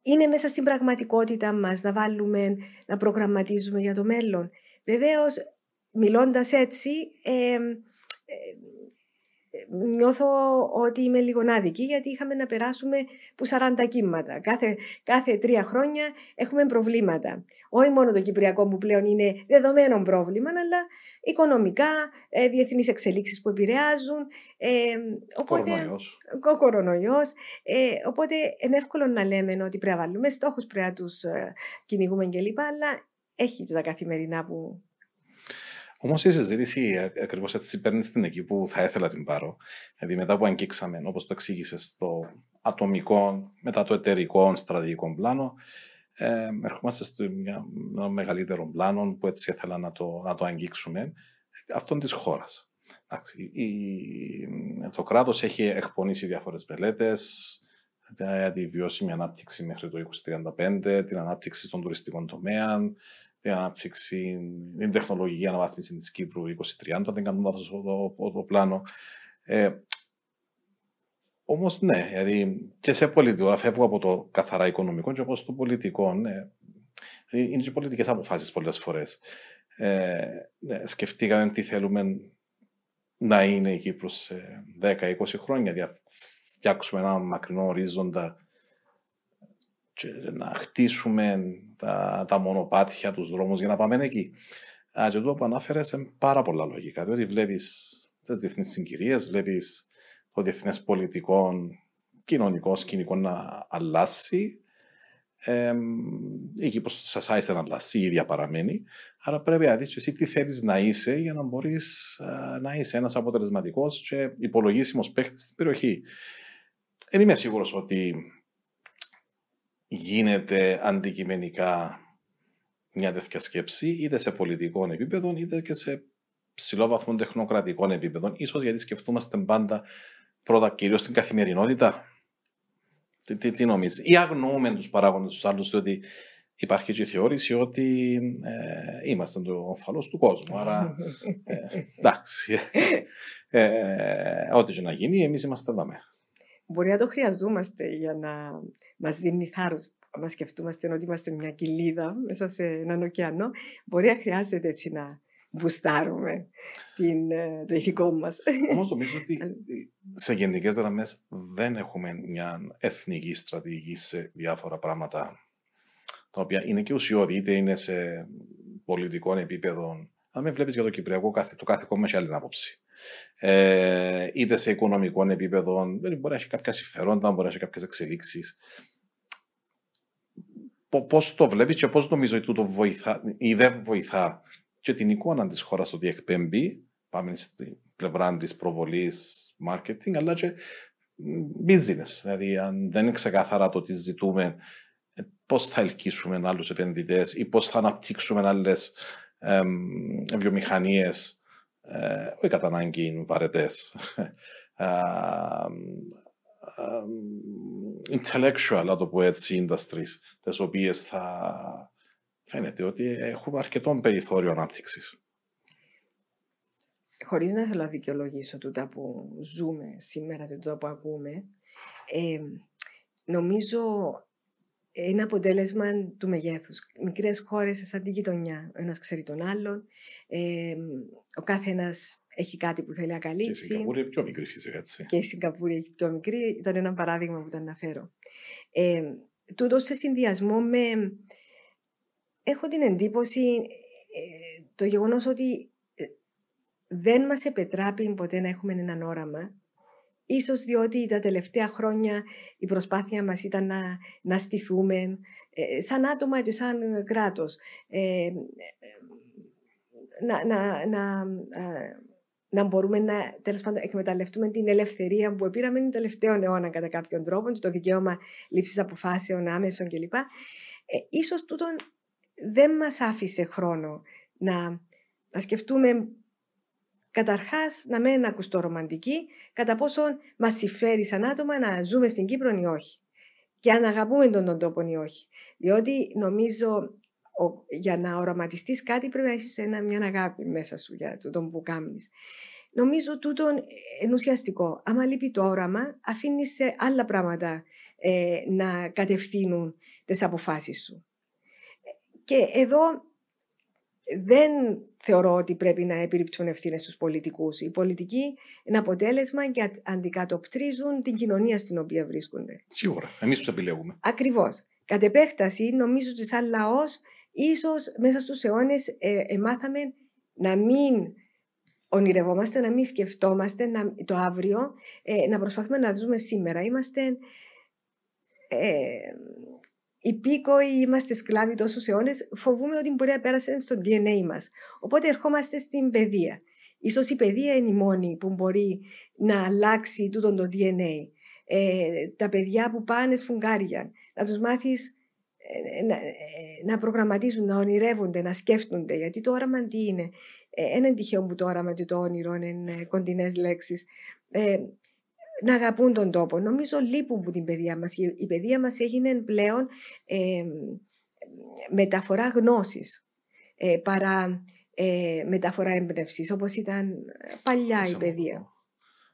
είναι μέσα στην πραγματικότητα μας να βάλουμε, να προγραμματίζουμε για το μέλλον. Βεβαίως, μιλώντας έτσι, ε, νιώθω ότι είμαι λίγο άδικη γιατί είχαμε να περάσουμε που 40 κύματα. Κάθε, κάθε τρία χρόνια έχουμε προβλήματα. Όχι μόνο το Κυπριακό που πλέον είναι δεδομένο πρόβλημα, αλλά οικονομικά, ε, διεθνείς εξελίξεις που επηρεάζουν. Ε, οπότε, κορονοϊός. Ο κορονοϊός. Ε, οπότε είναι εύκολο να λέμε ότι πρέπει να βάλουμε στόχους, πρέπει να τους ε, κυνηγούμε κλπ. Αλλά έχει τα καθημερινά που Όμως η συζήτηση ακριβώς έτσι παίρνει στην εκεί που θα ήθελα την πάρω. Δηλαδή, μετά που αγγίξαμε, όπως το εξήγησες, το ατομικό, μετά το εταιρικό, στρατηγικό πλάνο, ε, ερχόμαστε στο ένα μεγαλύτερο πλάνο που έτσι ήθελα να το, να το αγγίξουμε, αυτόν της χώρας. Το κράτος έχει εκπονήσει διάφορες μελέτες για τη βιώσιμη ανάπτυξη μέχρι το 2035, την ανάπτυξη στον τουριστικό τομέα, την ανάπτυξη, την τεχνολογική αναβάθμιση της Κύπρου 2030, δεν κάνουμε λάθος το, το, πλάνο. Ε, Όμως, ναι, δηλαδή και σε πολιτικό, φεύγω από το καθαρά οικονομικό και από το πολιτικό, ναι. Δηλαδή, είναι και πολιτικές αποφάσεις πολλές φορές. Ε, ναι, σκεφτήκαμε τι θέλουμε να είναι η Κύπρος σε 10-20 χρόνια, για φτιάξουμε ένα μακρινό ορίζοντα και να χτίσουμε τα, τα μονοπάτια, τους δρόμους για να πάμε εκεί. Α, και το που ανάφερες είναι πάρα πολλά λογικά, διότι βλέπεις τις διεθνείς συγκυρίες, βλέπεις το διεθνές πολιτικό, κοινωνικός σκηνικό να αλλάσει. Ε, η Κύπρος σας άισε να αλλάσει, η ίδια παραμένει. Άρα πρέπει να δεις εσύ τι θέλεις να είσαι για να μπορείς να είσαι ένας αποτελεσματικός και υπολογίσιμος παίχτης στην περιοχή. Δεν είμαι σίγουρος ότι γίνεται αντικειμενικά μια τέτοια σκέψη, είτε σε πολιτικό επίπεδο, είτε και σε ψηλό βαθμό τεχνοκρατικών επίπεδων. ίσως γιατί σκεφτούμαστε πάντα πρώτα κυρίως στην καθημερινότητα. Τι, τι, τι νομίζεις; Ή αγνοούμε τους παράγοντες τους άλλους, διότι υπάρχει και η θεώρηση ότι ε, είμαστε το ομφαλό του κόσμου. Άρα, ε, εντάξει. Ε, ό,τι και να γίνει, εμείς είμαστε εδώ. Μπορεί να το χρειαζόμαστε για να μας δίνει θάρρος να σκεφτούμαστε ότι είμαστε μια κοιλίδα μέσα σε έναν ωκεανό. Μπορεί να χρειάζεται έτσι να μπουστάρουμε την, ε, το ηθικό μας. Όμως νομίζω ότι σε γενικές γραμμές δεν έχουμε μια εθνική στρατηγική σε διάφορα πράγματα τα οποία είναι και ουσιώδη, είτε είναι σε πολιτικό επίπεδο. Αν με βλέπεις για το Κυπριακό, το κάθε κόμμα έχει άλλη άποψη ε, είτε σε οικονομικό επίπεδο, μπορεί να έχει κάποια συμφέροντα, μπορεί να έχει κάποιες εξελίξεις. Πώς το βλέπεις και πώς νομίζω ότι το βοηθά ή δεν βοηθά και την εικόνα της χώρας ότι εκπέμπει, πάμε στην πλευρά της προβολής, marketing, αλλά και business. Δηλαδή, αν δεν είναι ξεκάθαρα το τι ζητούμε, ε, πώς θα ελκύσουμε άλλους επενδυτές ή πώς θα αναπτύξουμε άλλες βιομηχανίες ε, όχι κατά ανάγκη βαρετές, intellectual, να το πω έτσι, industries, τις οποίες θα, φαίνεται ότι έχουμε αρκετό περιθώριο ανάπτυξης. Χωρίς να θέλω να δικαιολογήσω τούτα που ζούμε σήμερα και τούτα που ακούμε, ε, νομίζω είναι αποτέλεσμα του μεγέθους. Μικρές χώρες σαν την γειτονιά. Ο ένας ξέρει τον άλλον. Ε, ο κάθε ένας έχει κάτι που θέλει να καλύψει. Και η Σιγκαπούρη είναι πιο μικρή φυσικά, έτσι. Και η Σιγκαπούρη έχει πιο μικρή. Ήταν ένα παράδειγμα που ήταν να φέρω. Ε, τούτος σε συνδυασμό με... Έχω την εντύπωση ε, το γεγονός ότι ε, δεν μας επετράπει ποτέ να έχουμε έναν όραμα Ίσως διότι τα τελευταία χρόνια η προσπάθεια μας ήταν να, να στηθούμε ε, σαν άτομα και σαν κράτος. Ε, να, να, να, να μπορούμε να τέλος πάντων, εκμεταλλευτούμε την ελευθερία που πήραμε την τελευταίο αιώνα κατά κάποιον τρόπο, το δικαίωμα λήψης αποφάσεων άμεσων κλπ. Ε, ίσως τούτον δεν μας άφησε χρόνο να, να σκεφτούμε Καταρχάς, να μην ακουστώ ρομαντική, κατά πόσο μας συμφέρει σαν άτομα να ζούμε στην Κύπρο ή όχι. Και αν αγαπούμε τον, τον τόπο ή όχι. Διότι νομίζω για να οραματιστείς κάτι πρέπει να έχεις μια αγάπη μέσα σου για τον που κάνει. Νομίζω τούτο είναι ουσιαστικό. Άμα λείπει το όραμα, αφήνει άλλα πράγματα ε, να κατευθύνουν τις αποφάσεις σου. Και εδώ δεν θεωρώ ότι πρέπει να επιρρυπτούν ευθύνες στου πολιτικούς. Οι πολιτικοί είναι αποτέλεσμα και αντικατοπτρίζουν την κοινωνία στην οποία βρίσκονται. Σίγουρα. Εμείς τους επιλέγουμε. Ακριβώς. Κατ' επέκταση, νομίζω ότι σαν λαός, ίσως μέσα στους αιώνες ε, ε, μάθαμε να μην ονειρευόμαστε, να μην σκεφτόμαστε να, το αύριο, ε, να προσπαθούμε να ζούμε σήμερα. Είμαστε ε, υπήκοοι, είμαστε σκλάβοι τόσους αιώνες, φοβούμε ότι μπορεί να πέρασε στο DNA μας. Οπότε ερχόμαστε στην παιδεία. Ίσως η παιδεία είναι η μόνη που μπορεί να αλλάξει τούτο το DNA. Ε, τα παιδιά που πάνε σφουγγάρια, να τους μάθεις ε, να, ε, να προγραμματίζουν, να ονειρεύονται, να σκέφτονται. Γιατί το όραμα τι είναι. Ε, ένα τυχαίο που το όραμα και το όνειρο είναι κοντινές λέξεις. Ε, να αγαπούν τον τόπο. Νομίζω λείπουν που την παιδεία μας. Η παιδεία μας έγινε πλέον ε, μεταφορά γνώσης ε, παρά ε, μεταφορά έμπνευσης, όπως ήταν παλιά η παιδεία.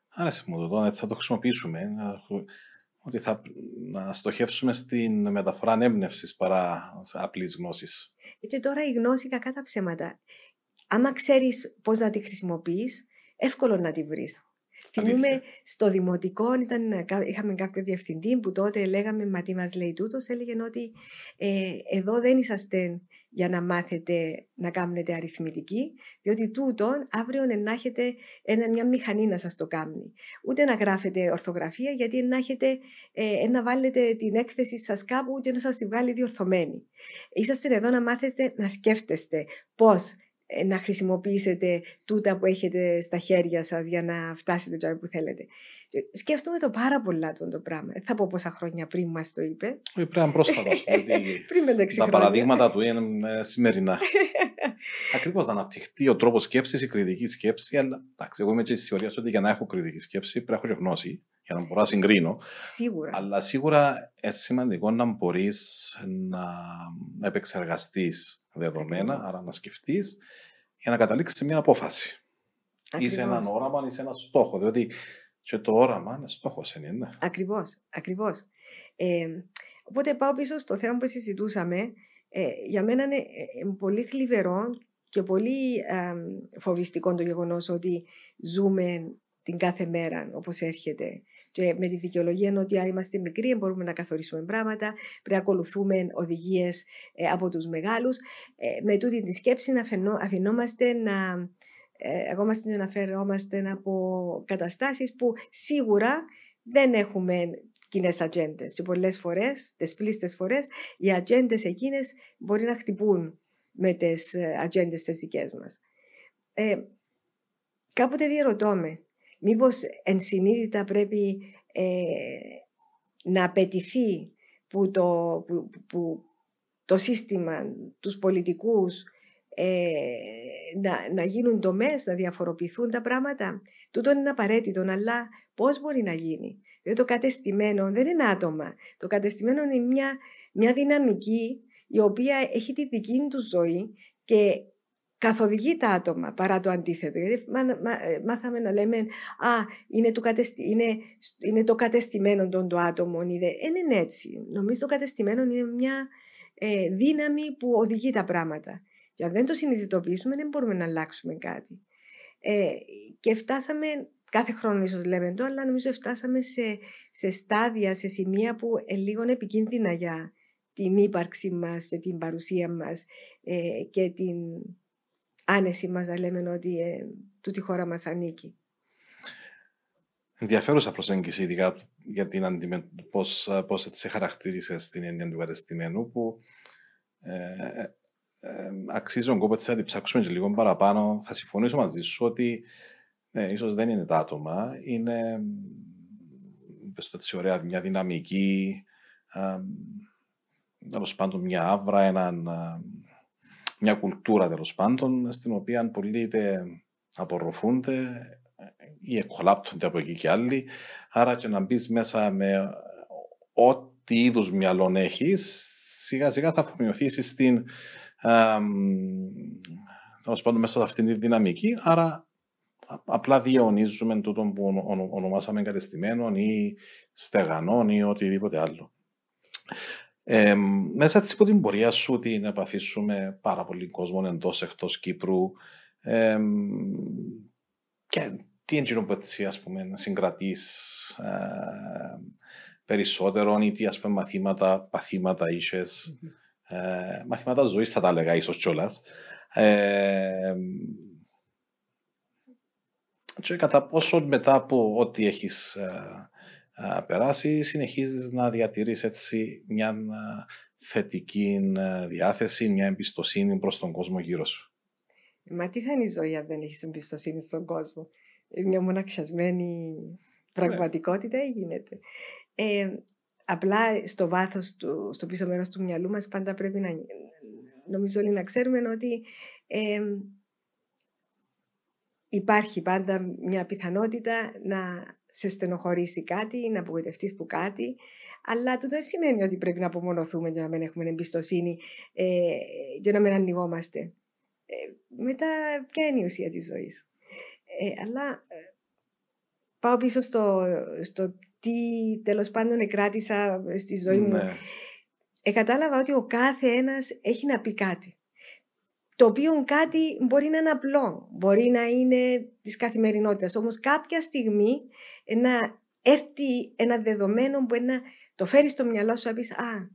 Άρεσε μου το έτσι θα το χρησιμοποιήσουμε. Ότι θα να στοχεύσουμε στην μεταφορά έμπνευση παρά απλής γνώσης. Και τώρα η γνώση κακά τα ψέματα. Άμα ξέρεις πώς να τη χρησιμοποιείς, εύκολο να τη βρεις. Θυμούμε στο δημοτικό, ήταν, είχαμε κάποιο διευθυντή που τότε λέγαμε Μα τι μας λέει τούτος, έλεγε ότι ε, εδώ δεν είσαστε για να μάθετε να κάνετε αριθμητική, διότι τούτο αύριο να έχετε ένα, μια μηχανή να σας το κάνει. Ούτε να γράφετε ορθογραφία, γιατί να, έχετε, ε, να βάλετε την έκθεση σας κάπου και να σας τη βγάλει διορθωμένη. Είσαστε εδώ να μάθετε να σκέφτεστε πώς ε, να χρησιμοποιήσετε τούτα που έχετε στα χέρια σας για να φτάσετε το που θέλετε. Σκέφτομαι το πάρα πολλά το, το πράγμα. Θα πω πόσα χρόνια πριν μας το είπε. Ε, πρέπει να πρόσφατα. πριν τα παραδείγματα του είναι ε, σημερινά. Ακριβώς να αναπτυχθεί ο τρόπος σκέψης, η κριτική σκέψη. Αλλά εντάξει, εγώ είμαι και της θεωρίας ότι για να έχω κριτική σκέψη πρέπει να έχω και γνώση για να μπορώ να συγκρίνω. Σίγουρα. Αλλά σίγουρα είναι σημαντικό να μπορείς να επεξεργαστείς δεδομένα, άρα να σκεφτείς για να καταλήξεις σε μια απόφαση. Ακριβώς. Ή σε έναν όραμα ή σε ένας στόχος. Διότι και το όραμα είναι στόχος, είναι. Ναι. Ακριβώς. Ακριβώς. Ε, οπότε πάω πίσω στο θέμα που συζητούσαμε. Ε, για μένα είναι ε, πολύ θλιβερό και πολύ ε, φοβιστικό το γεγονός ότι ζούμε την κάθε μέρα όπως έρχεται και με τη δικαιολογία ότι αν είμαστε μικροί μπορούμε να καθορίσουμε πράγματα, πρέπει να ακολουθούμε οδηγίες ε, από τους μεγάλους. Ε, με τούτη τη σκέψη να αφινόμαστε να. Ε, εγώ μας αναφερόμαστε από καταστάσεις που σίγουρα δεν έχουμε κοινέ ατζέντες. Και πολλές φορές, τις πλήστες φορές, οι ατζέντες εκείνες μπορεί να χτυπούν με τις ατζέντες τις δικές μας. Ε, κάποτε διαρωτώ με, μήπως ενσυνείδητα πρέπει ε, να απαιτηθεί που το, που, το σύστημα, τους πολιτικούς, ε, να, να γίνουν τομές, να διαφοροποιηθούν τα πράγματα. Τούτο είναι απαραίτητο, αλλά πώς μπορεί να γίνει; Διότι το κατεστημένο δεν είναι άτομα. Το κατεστημένο είναι μια, μια δυναμική η οποία έχει τη δική του ζωή και καθοδηγεί τα άτομα παρά το αντίθετο. Γιατί ε, μάθαμε να λέμε «Α, είναι το, κατεστι... είναι, είναι το κατεστημένο των το άτομο». Δεν είναι έτσι. Νομίζω το κατεστημένο είναι μια ε, δύναμη που οδηγεί τα πράγματα. Και αν δεν το συνειδητοποιήσουμε δεν μπορούμε να αλλάξουμε κάτι. Ε, και φτάσαμε, κάθε χρόνο ίσως λέμε το, αλλά νομίζω φτάσαμε σε, σε στάδια, σε σημεία που είναι λίγο επικίνδυνα για την ύπαρξη μας και την παρουσία μας ε, και την άνεση μας να λέμε ότι ε, τούτη χώρα μας ανήκει. Ενδιαφέρουσα προσέγγιση, ειδικά για την αντιμε... πώς, πώς έτσι χαρακτήρισες την έννοια του κατεστημένου, που ε, ε, ε αξίζει τον κόπο να την ψάξουμε και λίγο παραπάνω. Θα συμφωνήσω μαζί σου ότι ναι, ίσως δεν είναι τα άτομα, είναι πες το έτσι ωραία, μια δυναμική, τέλος πάντων μια άβρα, έναν, μια κουλτούρα τέλος πάντων, στην οποία πολλοί είτε απορροφούνται ή εκκολάπτονται από εκεί και άλλοι. Άρα και να μπεις μέσα με ό,τι είδους μυαλό έχεις, σιγά σιγά θα αφομοιωθεί στην. Τέλος πάντων, μέσα σε αυτήν τη δυναμική. Άρα, απλά διαιωνίζουμε τούτο που ονομάσαμε κατεστημένων ή στεγανών ή οτιδήποτε άλλο. Ε, μέσα από την πορεία σου την επαφή σου με πάρα πολύ κόσμο εντός εκτός Κύπρου ε, και τι είναι που έτσι ας πούμε να συγκρατείς ε, περισσότερο ή τι ας πούμε μαθήματα, παθήματα είσες, ε, μαθήματα ζωής θα τα έλεγα ίσως κιόλας. Ε, και κατά πόσο μετά από ό,τι έχεις ε, περάσει, συνεχίζεις να διατηρείς έτσι μια θετική διάθεση, μια εμπιστοσύνη προς τον κόσμο γύρω σου. Μα τι θα είναι η ζωή αν δεν έχεις εμπιστοσύνη στον κόσμο; Ε, μια μοναξιασμένη πραγματικότητα γίνεται; Ε, απλά στο βάθος, του, στο πίσω μέρος του μυαλού μας πάντα πρέπει να νομίζω όλοι να ξέρουμε ότι ε, υπάρχει πάντα μια πιθανότητα να σε στενοχωρήσει κάτι, να απογοητευτείς που κάτι. Αλλά το δεν σημαίνει ότι πρέπει να απομονωθούμε για να μην έχουμε εμπιστοσύνη ε, για να μην ανοιγόμαστε. Ε, μετά, ποια είναι η ουσία της ζωής. Ε, αλλά ε, πάω πίσω στο, στο τι τέλος πάντων εκράτησα στη ζωή μου. Ναι. Ε, κατάλαβα ότι ο κάθε ένας έχει να πει κάτι το οποίο κάτι μπορεί να είναι απλό, μπορεί να είναι της καθημερινότητας. Όμως κάποια στιγμή να έρθει ένα δεδομένο που να το φέρεις στο μυαλό σου να πεις «Α,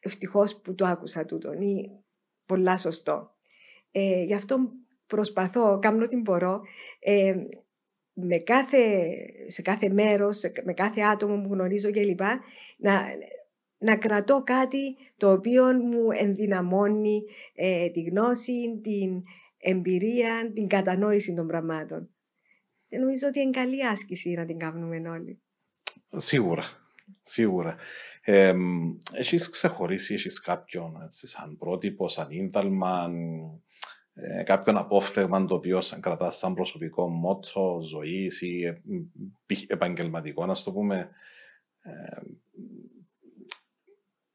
ευτυχώς που το άκουσα τούτο» ή «Πολλά σωστό». Ε, γι' αυτό προσπαθώ, κάνω ό,τι μπορώ, ε, με κάθε, σε κάθε μέρος, με κάθε άτομο που γνωρίζω κλπ. Να, να κρατώ κάτι το οποίο μου ενδυναμώνει ε, τη γνώση, την εμπειρία, την κατανόηση των πραγμάτων. Και νομίζω ότι είναι καλή άσκηση να την κάνουμε όλοι. Σίγουρα. Σίγουρα. Ε, έχεις ξεχωρίσει, έχεις κάποιον έτσι, σαν πρότυπο, σαν ίνταλμα, ε, κάποιον απόφθεγμα το οποίο κρατάς σαν προσωπικό μότο ζωής ή ε, επαγγελματικό, να το πούμε. Ε,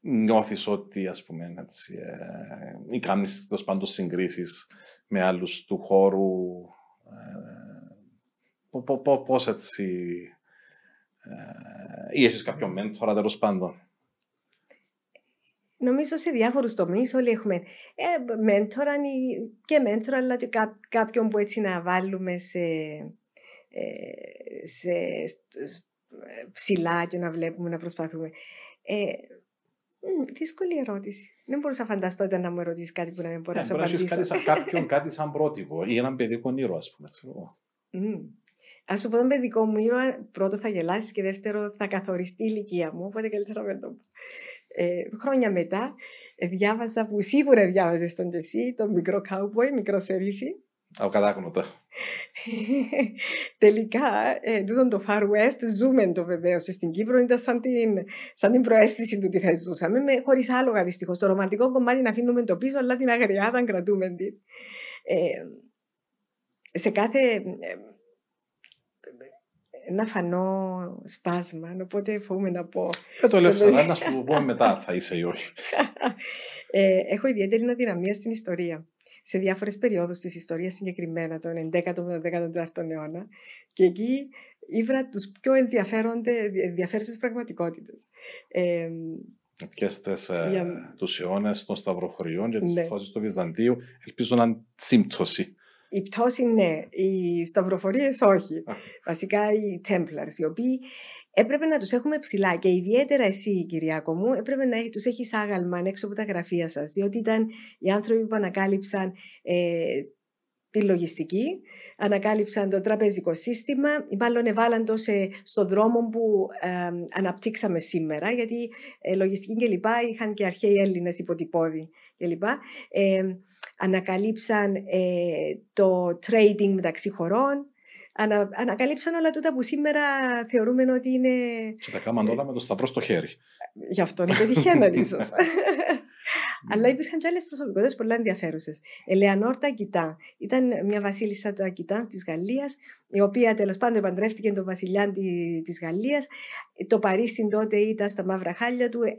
νιώθεις ότι ας πούμε έτσι, ε, ή κάνεις τέλος πάντων συγκρίσεις με άλλους του χώρου ε, πώς έτσι ε, ή έχεις κάποιο μέντορα τέλος πάντων; Νομίζω σε διάφορους τομείς όλοι έχουμε ε, μέντορα και μέντορα, αλλά και κάποιον που έτσι να βάλουμε σε, ε, σε ψηλά και να βλέπουμε, να προσπαθούμε. Ε, δύσκολη ερώτηση. Δεν μπορούσα να φανταστώ όταν να μου ερωτήσεις κάτι που να μην μπορώ να σου απαντήσω. κάτι σαν κάποιον, κάτι σαν πρότυπο ή έναν παιδικό ήρωας, ας πούμε. Ξέρω. Α σου πω τον παιδικό μου ήρωα, πρώτο θα γελάσεις και δεύτερο θα καθοριστεί η ηλικία μου. Οπότε καλύτερα με το ε, χρόνια μετά ε, διάβασα που σίγουρα διάβαζες τον Τζεσί, τον μικρό κάουποϊ, μικρό σερίφι. Ακατάκνοτο. Τελικά, ε, τούτον το Far West ζούμε το βεβαίως. Στην Κύπρο ήταν σαν την, σαν την προαίσθηση του τι θα ζούσαμε, με, χωρίς άλογα δυστυχώς. Το ρομαντικό κομμάτι να αφήνουμε το πίσω, αλλά την αγριάδα κρατούμε την. Ε, σε κάθε... Ε, να φανώ σπάσμα, οπότε φοβούμαι να πω. Δεν το ελεύθερα, να σου πω μετά θα είσαι ή όχι. ε, έχω ιδιαίτερη αδυναμία στην ιστορία. Σε διάφορες περιόδους της ιστορίας, συγκεκριμένα τον 11ο με τον 14ο αιώνα, και εκεί ήβρα τους πιο ενδιαφέρουσες πραγματικότητες. Ε, και στις, ε, για... τους αιώνες των Σταυροχωριών και τις ναι. πτώσεις του Βυζαντίου ελπίζω να είναι σύμπτωση. Η πτώση ναι, οι σταυροφορίες όχι. Βασικά οι Templars, οι οποίοι έπρεπε να τους έχουμε ψηλά και ιδιαίτερα εσύ Κυριάκο μου έπρεπε να τους έχεις άγαλμα έξω από τα γραφεία σας διότι ήταν οι άνθρωποι που ανακάλυψαν ε, τη λογιστική, ανακάλυψαν το τραπεζικό σύστημα, μάλλον εβάλαν το σε, στο δρόμο που ε, αναπτύξαμε σήμερα, γιατί ε, λογιστική κλπ. είχαν και αρχαίοι Έλληνες υποτυπώδη κλπ. Ε, ανακαλύψαν ε, το trading μεταξύ χωρών, ανα, ανακαλύψαν όλα τούτα που σήμερα θεωρούμε ότι είναι... Και τα κάμαν όλα με το σταυρό στο χέρι. Γι' αυτό είναι πετυχαίναν ίσως. Αλλά υπήρχαν και άλλες προσωπικότητες πολύ ενδιαφέρουσες. Ελεανόρ Τακητά ήταν μια βασίλισσα Τακητά της Γαλλίας, η οποία τέλος πάντων επαντρεύτηκε τον βασιλιά τη Γαλλίας. Το Παρίσι τότε ήταν στα μαύρα χάλια του, ε,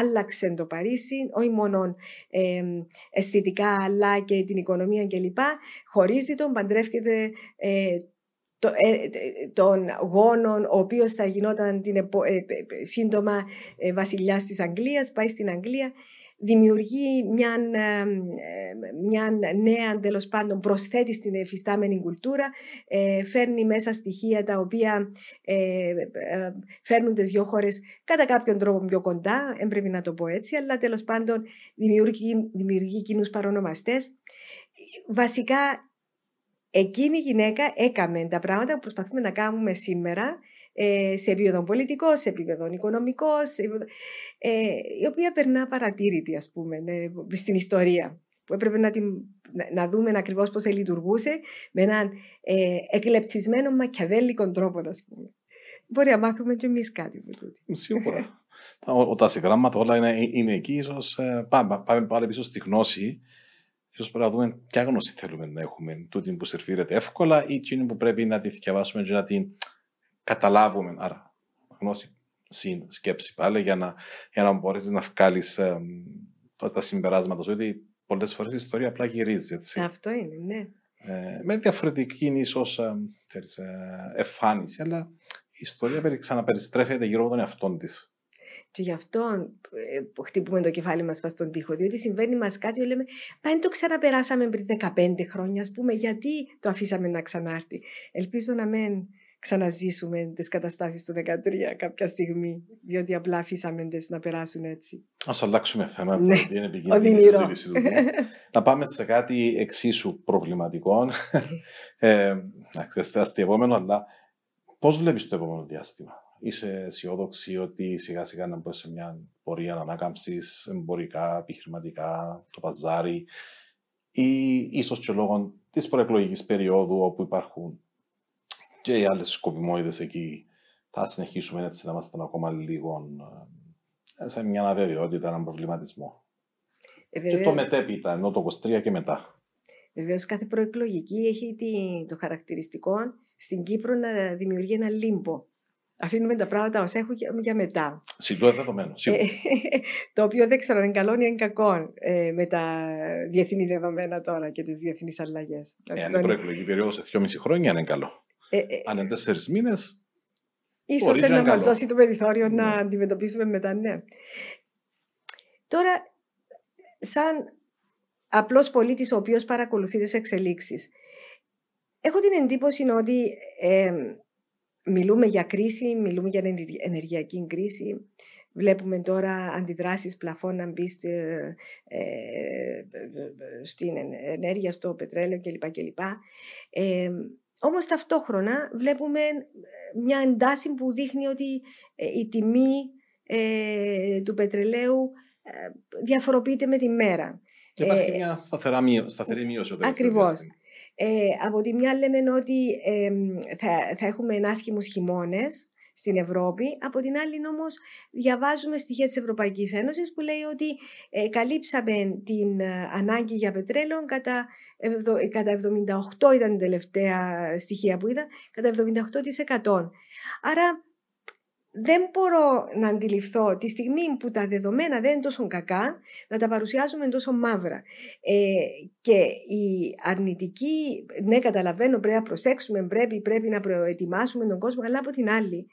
άλλαξε το Παρίσι, όχι μόνο ε, αισθητικά αλλά και την οικονομία κλπ. Χωρίζει τον, παντρεύεται ε, το, ε, των γόνων, ο οποίος θα γινόταν την επο, ε, σύντομα ε, βασιλιάς της Αγγλίας, πάει στην Αγγλία δημιουργεί μια, ε, μια νέα τέλος πάντων προσθέτει στην εφιστάμενη κουλτούρα, ε, φέρνει μέσα στοιχεία τα οποία ε, φέρνουν τις δυο χώρες κατά κάποιον τρόπο πιο κοντά, έπρεπε να το πω έτσι, αλλά τέλος πάντων δημιουργεί, δημιουργεί κοινούς παρονομαστές. Βασικά εκείνη η γυναίκα έκαμε τα πράγματα που προσπαθούμε να κάνουμε σήμερα ε, σε επίπεδο πολιτικό, σε επίπεδο οικονομικό, ε, η οποία περνά παρατήρητη, ας πούμε, ναι, στην ιστορία. Που έπρεπε να, την, να δούμε ακριβώς πώς λειτουργούσε με έναν ε, εκλεπτισμένο μακιαβέλικο τρόπο, ας πούμε. Μπορεί να μάθουμε κι εμείς κάτι από τούτη. Σίγουρα. τα, τα συγγράμματα όλα είναι, είναι εκεί, ίσως ε, πάμε, πάμε πάλι πίσω στη γνώση. Ίσως πρέπει να δούμε ποια γνώση θέλουμε να έχουμε. Τούτη που σερβίρεται εύκολα ή εκείνη που πρέπει να τη διαβάσουμε και να την καταλάβουμε. Άρα, γνώση συν σκέψη πάλι για να, για να μπορέσεις να βγάλεις ε, τα συμπεράσματα σου. Γιατί πολλές φορές η ιστορία απλά γυρίζει. Έτσι. Αυτό είναι, ναι. Ε, με διαφορετική ίσως ε, εμφάνιση, αλλά η ιστορία ξαναπεριστρέφεται γύρω από τον εαυτό της. Και γι' αυτό ε, χτυπούμε το κεφάλι μας στον τοίχο. Διότι συμβαίνει μας κάτι, λέμε, Πάνε το ξαναπεράσαμε πριν 15 χρόνια, ας πούμε, γιατί το αφήσαμε να ξανάρθει. Ελπίζω να μην ξαναζήσουμε τις καταστάσεις του 2013 κάποια στιγμή, διότι απλά αφήσαμε τις να περάσουν έτσι. Ας αλλάξουμε θέμα, ναι. είναι επικίνδυνη συζήτηση του. να πάμε σε κάτι εξίσου προβληματικό. ε, να επόμενο, αλλά πώς βλέπεις το επόμενο διάστημα; Είσαι αισιόδοξη ότι σιγά σιγά να μπει σε μια πορεία ανάκαμψης εμπορικά, επιχειρηματικά, το παζάρι ή ίσως και λόγω της προεκλογικής περίοδου όπου υπάρχουν και οι άλλες σκοπιμότητες εκεί θα συνεχίσουμε έτσι να είμαστε ακόμα λίγο ε, σε μια αβεβαιότητα, έναν προβληματισμό. Ε, και το μετέπειτα, ενώ το 23 και μετά. Βεβαίως, κάθε προεκλογική έχει το χαρακτηριστικό στην Κύπρο να δημιουργεί ένα λίμπο. Αφήνουμε τα πράγματα ω έχουν για μετά. Συντό δεδομένο. Ε, το οποίο δεν ξέρω αν είναι καλό ή είναι κακό ε, με τα διεθνή δεδομένα τώρα και τις διεθνείς αλλαγές. Εάν η προεκλογική περίοδος σε 2,5 χρόνια είναι καλό. Ε, ε, Αν είναι τέσσερις μήνες. ίσως να μας δώσει το περιθώριο να ναι. αντιμετωπίσουμε μετά, ναι. Τώρα, σαν απλός πολίτης ο οποίος παρακολουθεί τις εξελίξεις, έχω την εντύπωση ότι μιλούμε για κρίση, μιλούμε για ενεργειακή κρίση, Βλέπουμε τώρα αντιδράσεις πλαφών να μπει ε, στην ενέργεια, στο πετρέλαιο κλπ. κλπ. Ε, όμως ταυτόχρονα βλέπουμε ε, μια εντάση που δείχνει ότι ε, η τιμή ε, του πετρελαίου διαφοροποιείται με τη μέρα. Και υπάρχει μια σταθερή μείωση. Ακριβώς. Από τη μια λέμε ότι θα, θα έχουμε άσχημους χειμώνες στην Ευρώπη. Από την άλλη όμως διαβάζουμε στοιχεία της Ευρωπαϊκής Ένωσης που λέει ότι ε, καλύψαμε την ε, ανάγκη για πετρέλαιο κατά, κατά 78 ήταν η τελευταία στοιχεία που είδα, κατά 78%. Άρα δεν μπορώ να αντιληφθώ τη στιγμή που τα δεδομένα δεν είναι τόσο κακά να τα παρουσιάζουμε τόσο μαύρα. Ε, και η αρνητική, ναι καταλαβαίνω πρέπει να προσέξουμε, πρέπει, πρέπει να προετοιμάσουμε τον κόσμο, αλλά από την άλλη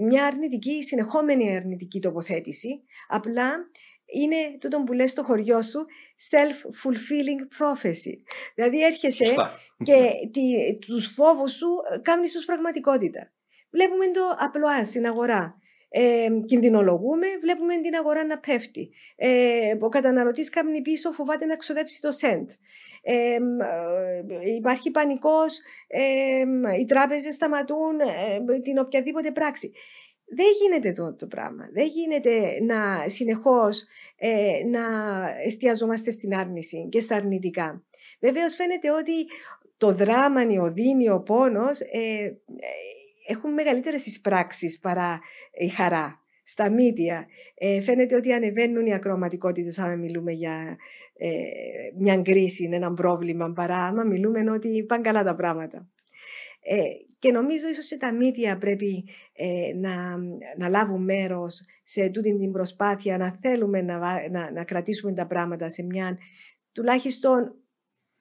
μια αρνητική, συνεχόμενη αρνητική τοποθέτηση απλά είναι τούτο που λες στο χωριό σου self-fulfilling prophecy. Δηλαδή έρχεσαι και τη, τους φόβους σου κάνεις τους πραγματικότητα. Βλέπουμε το απλό στην αγορά. Ε, κινδυνολογούμε, βλέπουμε την αγορά να πέφτει. Ε, ο καταναλωτής κάνει πίσω, φοβάται να ξοδέψει το σέντ. Ε, υπάρχει πανικός, ε, οι τράπεζες σταματούν ε, την οποιαδήποτε πράξη. Δεν γίνεται το, το πράγμα. Δεν γίνεται να συνεχώς ε, να εστιαζόμαστε στην άρνηση και στα αρνητικά. Βεβαίως φαίνεται ότι το δράμα, η οδύνη, ο πόνος έχουν μεγαλύτερες εισπράξεις παρά η χαρά. Στα μύτια ε, φαίνεται ότι ανεβαίνουν οι ακροματικότητες άμα μιλούμε για ε, μια κρίση, ένα πρόβλημα, παρά άμα μιλούμε ότι πάνε καλά τα πράγματα. Ε, και νομίζω ίσως και τα μύτια πρέπει ε, να, να λάβουν μέρος σε τούτη την προσπάθεια, να θέλουμε να, να, να κρατήσουμε τα πράγματα σε μια τουλάχιστον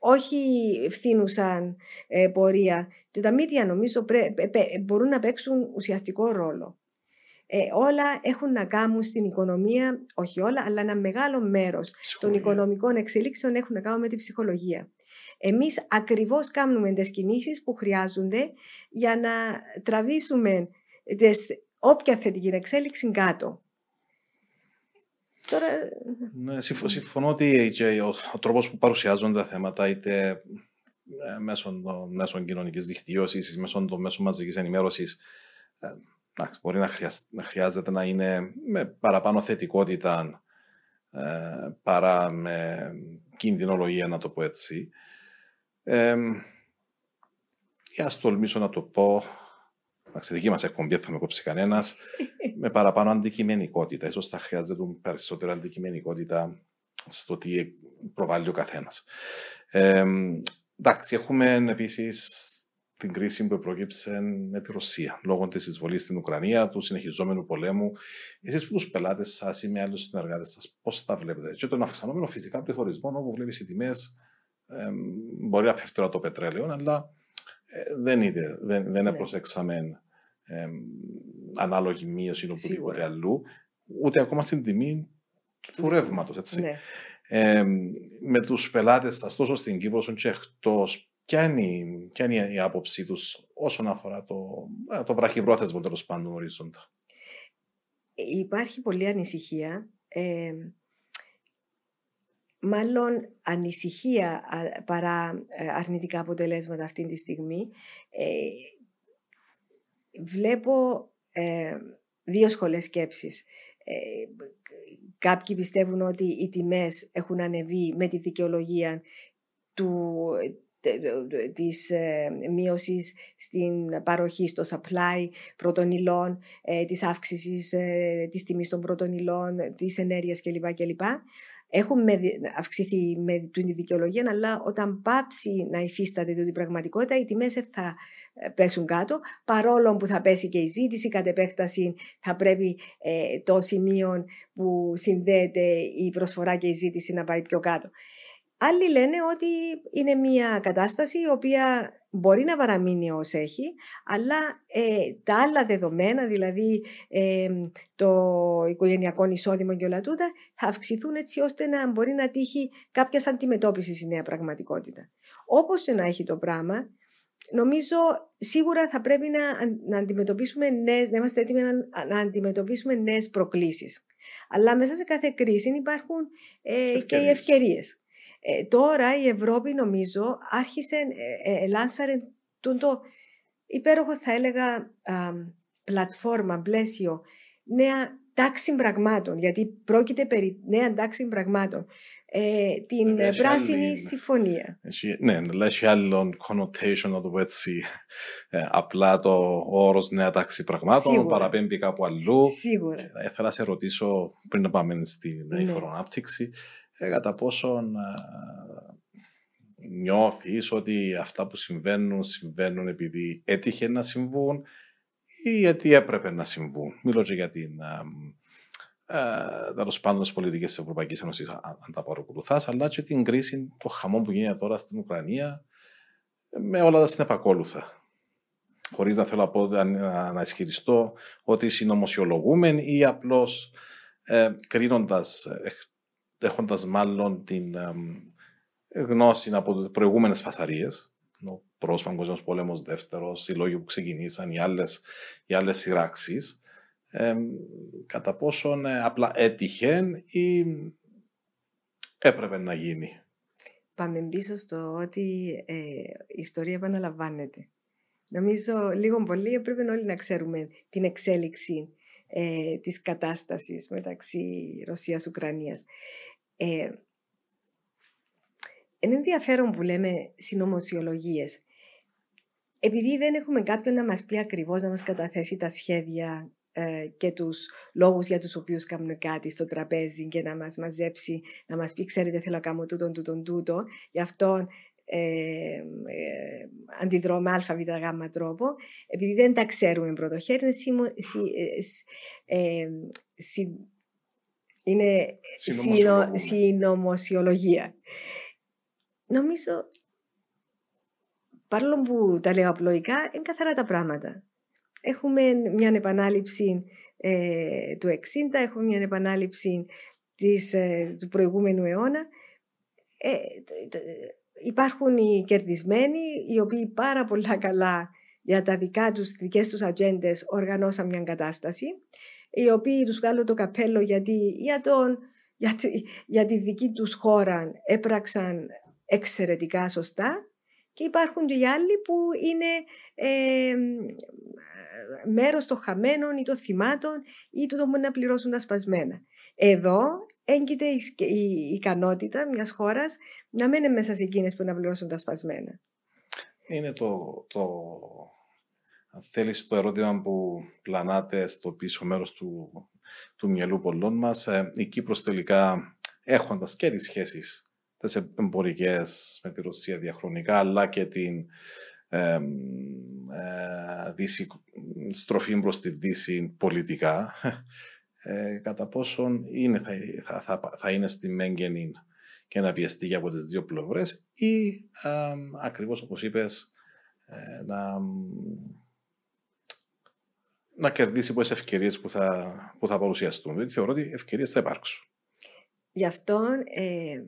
όχι φθήνουσαν ε, πορεία. Και τα μύτια νομίζω μπορούν να παίξουν ουσιαστικό ρόλο. Ε, όλα έχουν να κάνουν στην οικονομία, όχι όλα, αλλά ένα μεγάλο μέρος των οικονομικών εξελίξεων έχουν να κάνουν με την ψυχολογία. Εμείς ακριβώς κάνουμε τις κινήσεις που χρειάζονται για να τραβήσουμε τις, όποια θετική εξέλιξη κάτω. Τώρα... Ναι, συμφωνώ ότι ο, ο τρόπος που παρουσιάζονται τα θέματα είτε ε, μέσω των μέσων κοινωνικής δικτύωσης, μέσω των μέσων μαζικής ενημέρωσης, ε, μπορεί να, να, χρειάζεται να είναι με παραπάνω θετικότητα ε, παρά με κινδυνολογία, να το πω έτσι. Ε, ή ας τολμήσω να το πω, στη δική μας εκπομπή θα με κόψει κανένας, με παραπάνω αντικειμενικότητα. σω θα χρειάζεται περισσότερο αντικειμενικότητα στο τι προβάλλει ο καθένας. Ε, εντάξει, έχουμε επίσης την κρίση που προκύψε με τη Ρωσία λόγω της εισβολής στην Ουκρανία, του συνεχιζόμενου πολέμου. Εσείς που τους πελάτες σας ή με άλλους συνεργάτες σας, πώς τα βλέπετε, και τον αυξανόμενο φυσικά πληθωρισμό, όπου βλέπεις οι τιμές, ε, μπορεί να πέφτει το πετρέλαιο, αλλά ε, δεν, είναι, δεν, δεν ναι. προσέξαμε ε, ανάλογη μείωση ή οπουδήποτε αλλού, ούτε ακόμα στην τιμή του ρεύματος. Ναι. Ε, με τους πελάτες σας, τόσο στην Κύπρο όσο και εκτός, ποια είναι, ποια είναι η άποψή τους όσον αφορά το, ε, το βραχυπρόθεσμο τέλος πάντων ορίζοντα; Υπάρχει πολλή ανησυχία. Ε, μάλλον ανησυχία παρά ε, αρνητικά αποτελέσματα αυτή τη στιγμή. Ε, βλέπω ε, δύο σχολές σκέψης. Ε, κάποιοι πιστεύουν ότι οι τιμές έχουν ανεβεί με τη δικαιολογία του, της ε, μείωσης στην παροχή στο supply πρώτων υλών, ε, της αύξησης ε, της τιμής των πρώτων υλών, της ενέργειας κλπ. κλπ έχουν αυξηθεί με την δικαιολογία, αλλά όταν πάψει να υφίσταται την πραγματικότητα, οι τιμές θα ε, πέσουν κάτω, παρόλο που θα πέσει και η ζήτηση, κατ' επέκταση θα πρέπει ε, το σημείο που συνδέεται η προσφορά και η ζήτηση να πάει πιο κάτω. Άλλοι λένε ότι είναι μια κατάσταση η οποία μπορεί να παραμείνει ως έχει, αλλά ε, τα άλλα δεδομένα, δηλαδή ε, το οικογενειακό εισόδημα και όλα τούτα, θα αυξηθούν έτσι ώστε να μπορεί να τύχει κάποια αντιμετώπιση η νέα πραγματικότητα. Όπως και να έχει το πράγμα, νομίζω σίγουρα θα πρέπει να, να αντιμετωπίσουμε νέες, να είμαστε έτοιμοι να, να αντιμετωπίσουμε νέες προκλήσεις. Αλλά μέσα σε κάθε κρίση υπάρχουν ε, και οι ευκαιρίες. Ε, τώρα η Ευρώπη νομίζω άρχισε, ε, ε, λάνσαρε το υπέροχο θα έλεγα πλατφόρμα, πλαίσιο, νέα τάξη πραγμάτων, γιατί πρόκειται περί νέα τάξη πραγμάτων. Ε, την ε, πράσινη άλλη, συμφωνία. Έχει, ναι, αλλά έχει άλλο connotation, να το πω έτσι. Ε, απλά το όρος νέα τάξη πραγμάτων Σίγουρα. παραπέμπει κάπου αλλού. Σίγουρα. Και θα ήθελα να σε ρωτήσω, πριν να πάμε στην ναι. ανάπτυξη, ε, κατά πόσον νιώθεις ότι αυτά που συμβαίνουν, συμβαίνουν επειδή έτυχε να συμβούν ή γιατί έπρεπε να συμβούν; Μιλώ και για την τέλος πάντων τις πολιτικές της Ευρωπαϊκής Ένωσης, αν τα παρακολουθάς, αλλά και την κρίση, το χαμό που γίνεται τώρα στην Ουκρανία, με όλα τα συνεπακόλουθα. Χωρίς να θέλω να, πω, να, να ισχυριστώ ότι συνωμοσιολογούμεν ή απλώς ε, κρίνοντας, έχοντας μάλλον την ε, γνώση από προηγούμενες φασαρίες, ο πρώτος Παγκόσμιος Πόλεμος, δεύτερος, οι λόγοι που ξεκινήσαν, οι άλλες οι άλλες σειράξεις, ε, κατά πόσον ε, απλά έτυχε ή έπρεπε να γίνει. Πάμε πίσω στο ότι ε, η ιστορία επαναλαμβάνεται. Νομίζω λίγο πολύ έπρεπε όλοι να ξέρουμε την εξέλιξη ε, της κατάστασης μεταξύ Ρωσίας-Ουκρανίας. Ε, είναι ενδιαφέρον που λέμε συνωμοσιολογίες. Επειδή δεν έχουμε κάποιον να μας πει ακριβώς, να μας καταθέσει τα σχέδια ε, και τους λόγους για τους οποίους κάνουμε κάτι στο τραπέζι και να μας μαζέψει, να μας πει ξέρετε θέλω να κάνω τούτον, τούτον, τούτο. Γι' αυτό ε, ε, αντιδρώ με ΑΒ γ τρόπο. Επειδή δεν τα ξέρουμε πρώτο χέρι, είναι, σιμω, συ, ε, συ, είναι συνωμοσιολογία. Νομίζω, παρόλο που τα λέω απλοϊκά, είναι καθαρά τα πράγματα. Έχουμε μια επανάληψη ε, του 60, έχουμε μια επανάληψη της, ε, του προηγούμενου αιώνα. Ε, υπάρχουν οι κερδισμένοι, οι οποίοι πάρα πολλά καλά για τα δικά τους, δικές τους ατζέντες οργανώσαν μια κατάσταση, οι οποίοι τους βγάλω το καπέλο γιατί για, τον, για, τη, για τη δική τους χώρα έπραξαν εξαιρετικά σωστά και υπάρχουν και οι άλλοι που είναι ε, μέρος των χαμένων ή των θυμάτων ή του που να πληρώσουν τα σπασμένα. Εδώ έγκυται η, ικανότητα μιας χώρας να μένει μέσα σε εκείνες που να πληρώσουν τα σπασμένα. Είναι το, το αν θέλεις το ερώτημα που πλανάται στο πίσω μέρος του, του μυαλού πολλών μας. Ε, η Κύπρος τελικά έχοντας και τις σχέσεις τις εμπορικές με τη Ρωσία διαχρονικά αλλά και την ε, δύση, στροφή προς τη Δύση πολιτικά, ε, κατά πόσον είναι, θα, θα, θα, είναι στη Μέγγενη και να πιεστεί και από τις δύο πλευρές ή ε, ακριβώς όπως είπες ε, να, να κερδίσει πολλές ευκαιρίες που θα, που θα παρουσιαστούν. Δηλαδή θεωρώ ότι ευκαιρίες θα υπάρξουν. Γι' αυτό ε,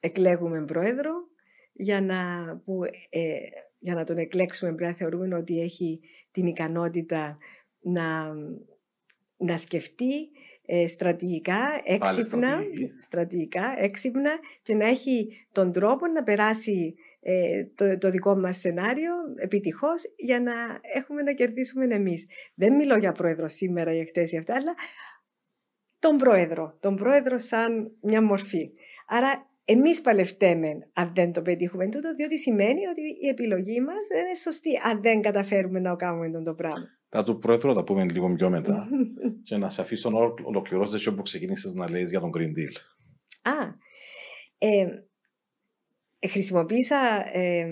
εκλέγουμε πρόεδρο για να, που, ε, για να τον εκλέξουμε πρέπει να θεωρούμε ότι έχει την ικανότητα να, να σκεφτεί ε, στρατηγικά, έξυπνα, στρατηγικά, έξυπνα και να έχει τον τρόπο να περάσει ε, το, το δικό μας σενάριο επιτυχώς για να έχουμε να κερδίσουμε εμείς. Δεν μιλώ για πρόεδρο σήμερα ή χτες ή αυτά, αλλά τον πρόεδρο. Τον πρόεδρο σαν μια μορφή. Άρα εμείς παλευτέμε αν δεν το πετύχουμε τούτο, διότι σημαίνει ότι η επιλογή μας δεν είναι σωστή αν δεν καταφέρουμε να κάνουμε τον το πράγμα. Θα του πρόεδρο τα πούμε λίγο πιο μετά και να σε αφήσω να ολοκληρώσεις όπου ξεκίνησες να λέει για τον Green Deal. Α, ε, χρησιμοποίησα ε,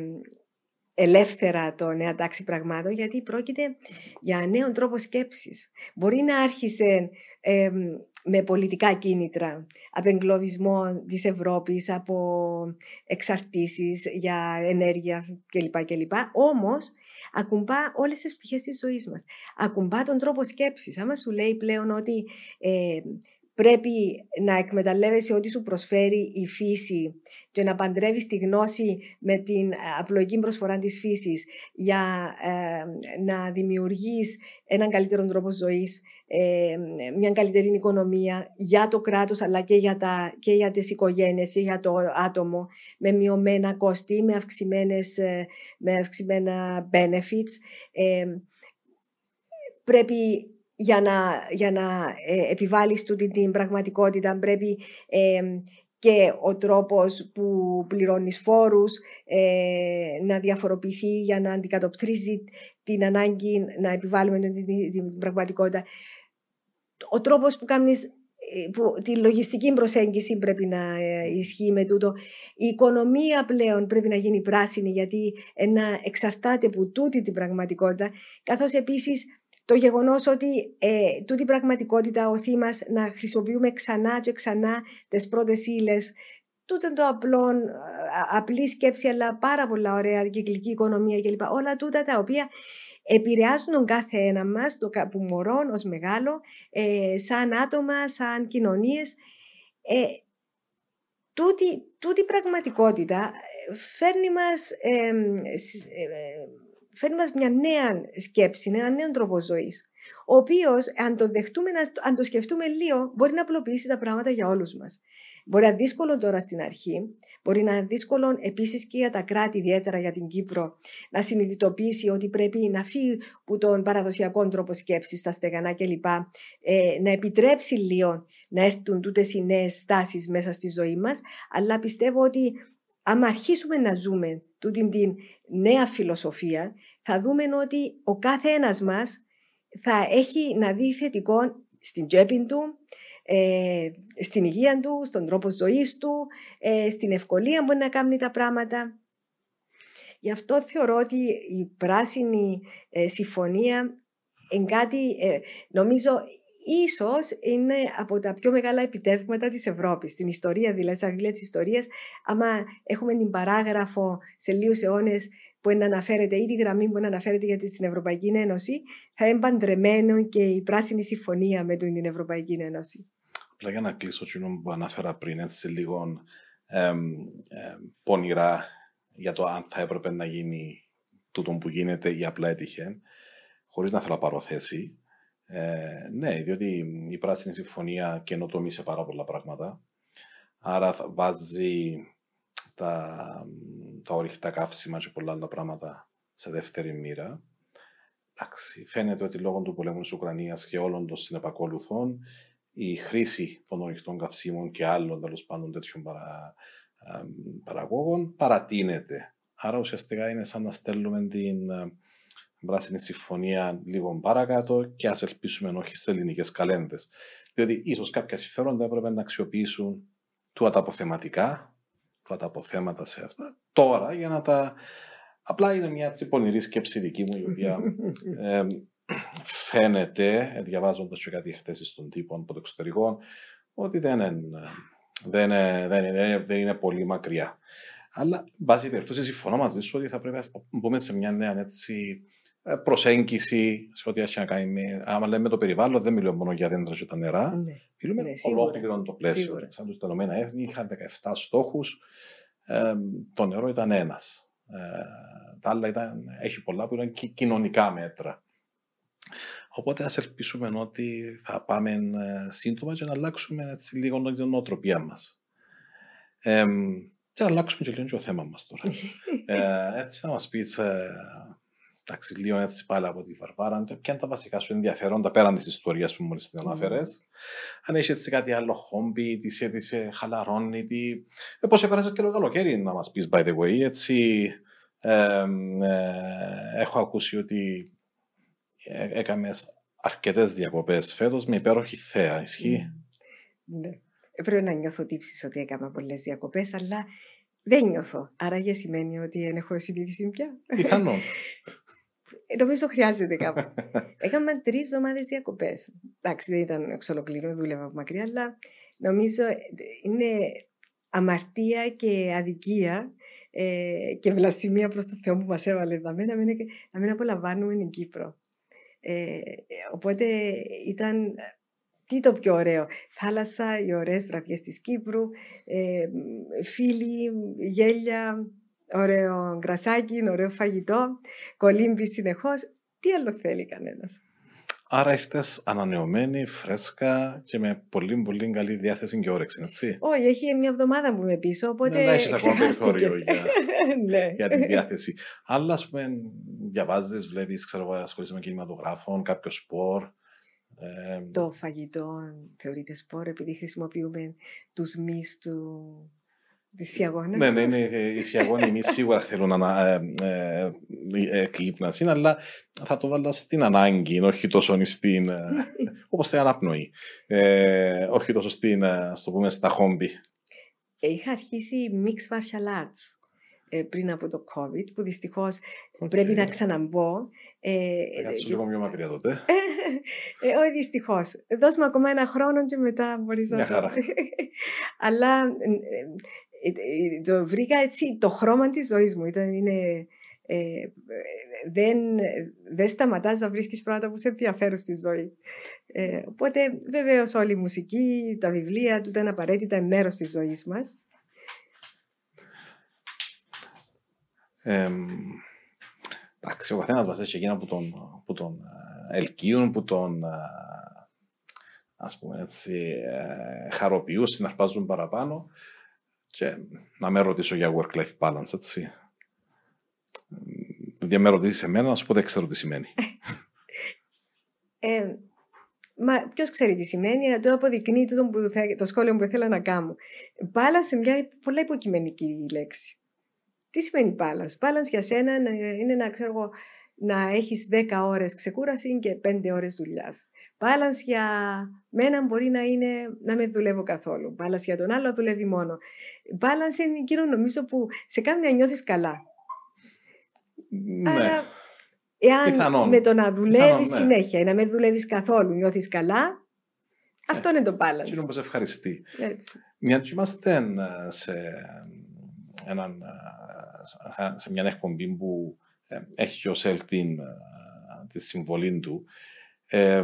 ελεύθερα το νέα τάξη πραγμάτων γιατί πρόκειται για νέο τρόπο σκέψης. Μπορεί να άρχισε ε, με πολιτικά κίνητρα, απεγκλωβισμό της Ευρώπης, από εξαρτήσεις για ενέργεια κλπ. κλπ. Όμως, ακουμπά όλες τις πτυχές της ζωής μας. Ακουμπά τον τρόπο σκέψης. Άμα σου λέει πλέον ότι ε, πρέπει να εκμεταλλεύεσαι ό,τι σου προσφέρει η φύση και να παντρεύεις τη γνώση με την απλοϊκή προσφορά της φύσης για ε, να δημιουργείς έναν καλύτερο τρόπο ζωής, ε, μια καλύτερη οικονομία για το κράτος αλλά και για, τα, και για τις οικογένειες ή για το άτομο με μειωμένα κόστη, με, αυξημένες, ε, με αυξημένα benefits. πρέπει για να, για να ε, επιβάλλεις τούτη την πραγματικότητα πρέπει ε, και ο τρόπος που πληρώνεις φόρους ε, να διαφοροποιηθεί για να αντικατοπτρίζει την ανάγκη να επιβάλλουμε την, την, πραγματικότητα. Ο τρόπος που κάνεις ε, που τη λογιστική προσέγγιση πρέπει να ε, ισχύει με τούτο. Η οικονομία πλέον πρέπει να γίνει πράσινη γιατί να εξαρτάται από τούτη την πραγματικότητα καθώς επίσης το γεγονός ότι ε, τούτη πραγματικότητα οθεί μα να χρησιμοποιούμε ξανά και ξανά τις πρώτες ύλες, τούτο το απλό, απλή σκέψη, αλλά πάρα πολλά ωραία κυκλική οικονομία κλπ. Όλα τούτα τα οποία επηρεάζουν τον κάθε ένα μας, το από μωρό ως μεγάλο, ε, σαν άτομα, σαν κοινωνίες. Ε, τούτη, τούτη πραγματικότητα φέρνει μας ε, φέρνει μας μια νέα σκέψη, ένα νέο τρόπο ζωής. Ο οποίος, αν το δεχτούμε, αν το σκεφτούμε λίγο, μπορεί να απλοποιήσει τα πράγματα για όλους μας. Μπορεί να είναι δύσκολο τώρα στην αρχή, μπορεί να είναι δύσκολο επίσης και για τα κράτη, ιδιαίτερα για την Κύπρο, να συνειδητοποιήσει ότι πρέπει να φύγει από τον παραδοσιακό τρόπο σκέψης, στα στεγανά κλπ. Ε, να επιτρέψει λίγο να έρθουν τούτες οι νέες τάσει μέσα στη ζωή μας, αλλά πιστεύω ότι άμα αρχίσουμε να ζούμε τούτη την νέα φιλοσοφία, θα δούμε ότι ο κάθε ένας μας θα έχει να δει θετικό στην τσέπη του, ε, στην υγεία του, στον τρόπο ζωής του, ε, στην ευκολία που να κάνει τα πράγματα. Γι' αυτό θεωρώ ότι η πράσινη ε, συμφωνία είναι κάτι, νομίζω, ίσως είναι από τα πιο μεγάλα επιτεύγματα της Ευρώπης, στην ιστορία δηλαδή, στα βιβλία της ιστορίας, άμα έχουμε την παράγραφο σε λίγους αιώνες που αναφέρεται ή τη γραμμή που αναφέρεται για στην Ευρωπαϊκή Ένωση, θα είναι παντρεμένο και η πράσινη συμφωνία με την Ευρωπαϊκή Ένωση. Απλά για να κλείσω το που αναφέρα πριν, έτσι λίγο εμ, πονηρά για το αν θα έπρεπε να γίνει τούτο που γίνεται ή απλά έτυχε, χωρίς να θέλω να πάρω θέση. Ε, ναι, διότι η Πράσινη Συμφωνία καινοτομεί πάρα πολλά πράγματα. Άρα βάζει τα, τα ορυκτά καύσιμα και πολλά άλλα πράγματα σε δεύτερη μοίρα. Εντάξει, φαίνεται ότι λόγω του πολέμου της Ουκρανίας και όλων των συνεπακόλουθων η χρήση των ορυκτών καυσίμων και άλλων τέλος πάντων τέτοιων παρα, παραγόγων παρατείνεται. Άρα ουσιαστικά είναι σαν να στέλνουμε την πράσινη συμφωνία λίγο παρακάτω και ας ελπίσουμε όχι σε ελληνικές καλένδες. Διότι ίσως κάποια συμφέροντα έπρεπε να αξιοποιήσουν του τα αποθεματικά, του τα αποθέματα σε αυτά, τώρα για να τα. Απλά είναι μια έτσι πονηρή σκέψη δική μου, η οποία ε, φαίνεται, διαβάζοντας και κάτι χθε στον τύπο από το εξωτερικό, ότι δεν είναι, δεν είναι, δεν είναι, δεν είναι πολύ μακριά. Αλλά, βάσει περιπτώσει, συμφωνώ μαζί σου ότι θα πρέπει να μπούμε σε μια νέα έτσι, ε, προσέγγιση σε ό,τι έχει να κάνει με. Άμα λέμε το περιβάλλον, δεν μιλούμε μόνο για δέντρα και τα νερά. Ναι. Μιλούμε ναι, ολόκληρο το πλαίσιο. Σίγουρα. Σαν τους Ηνωμένα Έθνη είχαν 17 στόχους. Ε, το νερό ήταν ένας. Ε, τα άλλα ήταν, έχει πολλά που ήταν κοινωνικά μέτρα. Οπότε ας ελπίσουμε ότι θα πάμε ε, σύντομα και να αλλάξουμε έτσι, λίγο την νοοτροπία μας. Ε, και να αλλάξουμε και λίγο το θέμα μας τώρα. ε, έτσι να μας πεις ε, Εντάξει, λίγο έτσι πάλι από τη Βαρβάρα. Ποια είναι τα βασικά σου ενδιαφέροντα πέραν της ιστορίας που μόλις την αναφέρες. Mm. Αν έχεις έτσι κάτι άλλο χόμπι, τι σε, σε χαλαρώνει, τι. Ε, Πώς έπαιρνες και το καλοκαίρι, να μας πεις, by the way. Έτσι, ε, ε, έχω ακούσει ότι ε, έκαμες αρκετές διακοπές φέτος με υπέροχη θέα. Ισχύει; Ναι. Πρέπει να νιώθω τύψει ότι έκανα πολλές διακοπές, αλλά δεν νιώθω. Άρα για σημαίνει ότι δεν έχω συνείδηση πια. Πιθανόν. Ε, νομίζω χρειάζεται κάπου. Έκανα τρεις εβδομάδες διακοπές. Εντάξει, δεν ήταν εξ ολοκλήρου, δούλευα από μακριά, αλλά νομίζω ε, είναι αμαρτία και αδικία ε, και βλασιμία προς το Θεό που μας έβαλε εδώ, να μην, να μην απολαμβάνουμε την Κύπρο. Ε, οπότε ήταν τι το πιο ωραίο. Θάλασσα, οι ωραίες βραδιές της Κύπρου, ε, φίλοι, γέλια, ωραίο γκρασάκι, ωραίο φαγητό, κολύμπι συνεχώς. Τι άλλο θέλει κανένας; Άρα ήρθες ανανεωμένη, φρέσκα και με πολύ πολύ καλή διάθεση και όρεξη, έτσι. Όχι, έχει μια εβδομάδα που είμαι πίσω, οπότε. Ναι, έχεις ακόμα περιθώριο για, ναι. για τη διάθεση. Αλλά ας πούμε, διαβάζεις, βλέπεις, ξέρω εγώ, ασχολείσαι με κινηματογράφων, κάποιο σπορ. Ε, Το φαγητό θεωρείται σπόρο επειδή χρησιμοποιούμε τους μυς του... Τη σιαγόνα. Ναι, ναι, ναι, οι σιαγόνοι μη σίγουρα θέλουν να ε, ε, ε, εκείπναση, αλλά θα το βάλω στην ανάγκη, όχι τόσο στην. ε, όπως στην αναπνοή. Ε, όχι τόσο στην, ε, ας το πούμε, στα χόμπι. Είχα αρχίσει mixed martial arts ε, πριν από το COVID, που δυστυχώς Οκ. πρέπει να ξαναμπώ. Ε, Θα κάτσω και- λίγο πιο μακριά τότε. ε, όχι δυστυχώς. Δώσ' μου ακόμα ένα χρόνο και μετά μπορείς να Μια το. χαρά. Αλλά ε, ε, ε, το βρήκα έτσι το χρώμα της ζωής μου. Ήταν, είναι, ε, ε, δεν, δεν σταματάς να βρίσκεις πράγματα που σε ενδιαφέρουν στη ζωή. Ε, οπότε βεβαίως όλη η μουσική, τα βιβλία, τούτα είναι απαραίτητα μέρος της ζωής μας. Ε, εντάξει, ο καθένας μας έχει εκείνα που τον, που τον ε, ελκύουν, που τον ε, ας πούμε έτσι, ε, χαροποιούν, συναρπάζουν παραπάνω. Και να με ρωτήσω για work-life balance, έτσι. Δηλαδή, αν με ρωτήσεις εμένα, να σου πω δεν ξέρω τι σημαίνει. Ε, μα ποιος ξέρει τι σημαίνει, το αποδεικνύει τούτο που θα, το σχόλιο που ήθελα να κάνω. Balance είναι μια πολλά υποκειμενική λέξη. Τι σημαίνει balance; Balance για σένα ε, είναι να ξέρω εγώ, να έχεις 10 ώρες ξεκούρασης και 5 ώρες δουλειάς. Balance για μένα μπορεί να είναι να με δουλεύω καθόλου. Balance για τον άλλο δουλεύει μόνο. Balance είναι εκείνο νομίζω που σε κάνει να νιώθεις καλά. ναι. Άρα, εάν Πιθανόν. με το να δουλεύεις Πιθανόν, ναι. συνέχεια ή να μην δουλεύεις καθόλου, νιώθεις καλά, αυτό είναι το balance. Εκείνο που σε ευχαριστεί. Έτσι. Μια και είμαστε ε, σε, έναν, ε, σε μια εκπομπή που ε, έχει ο Σελ την, ε, τη συμβολή του. Ε,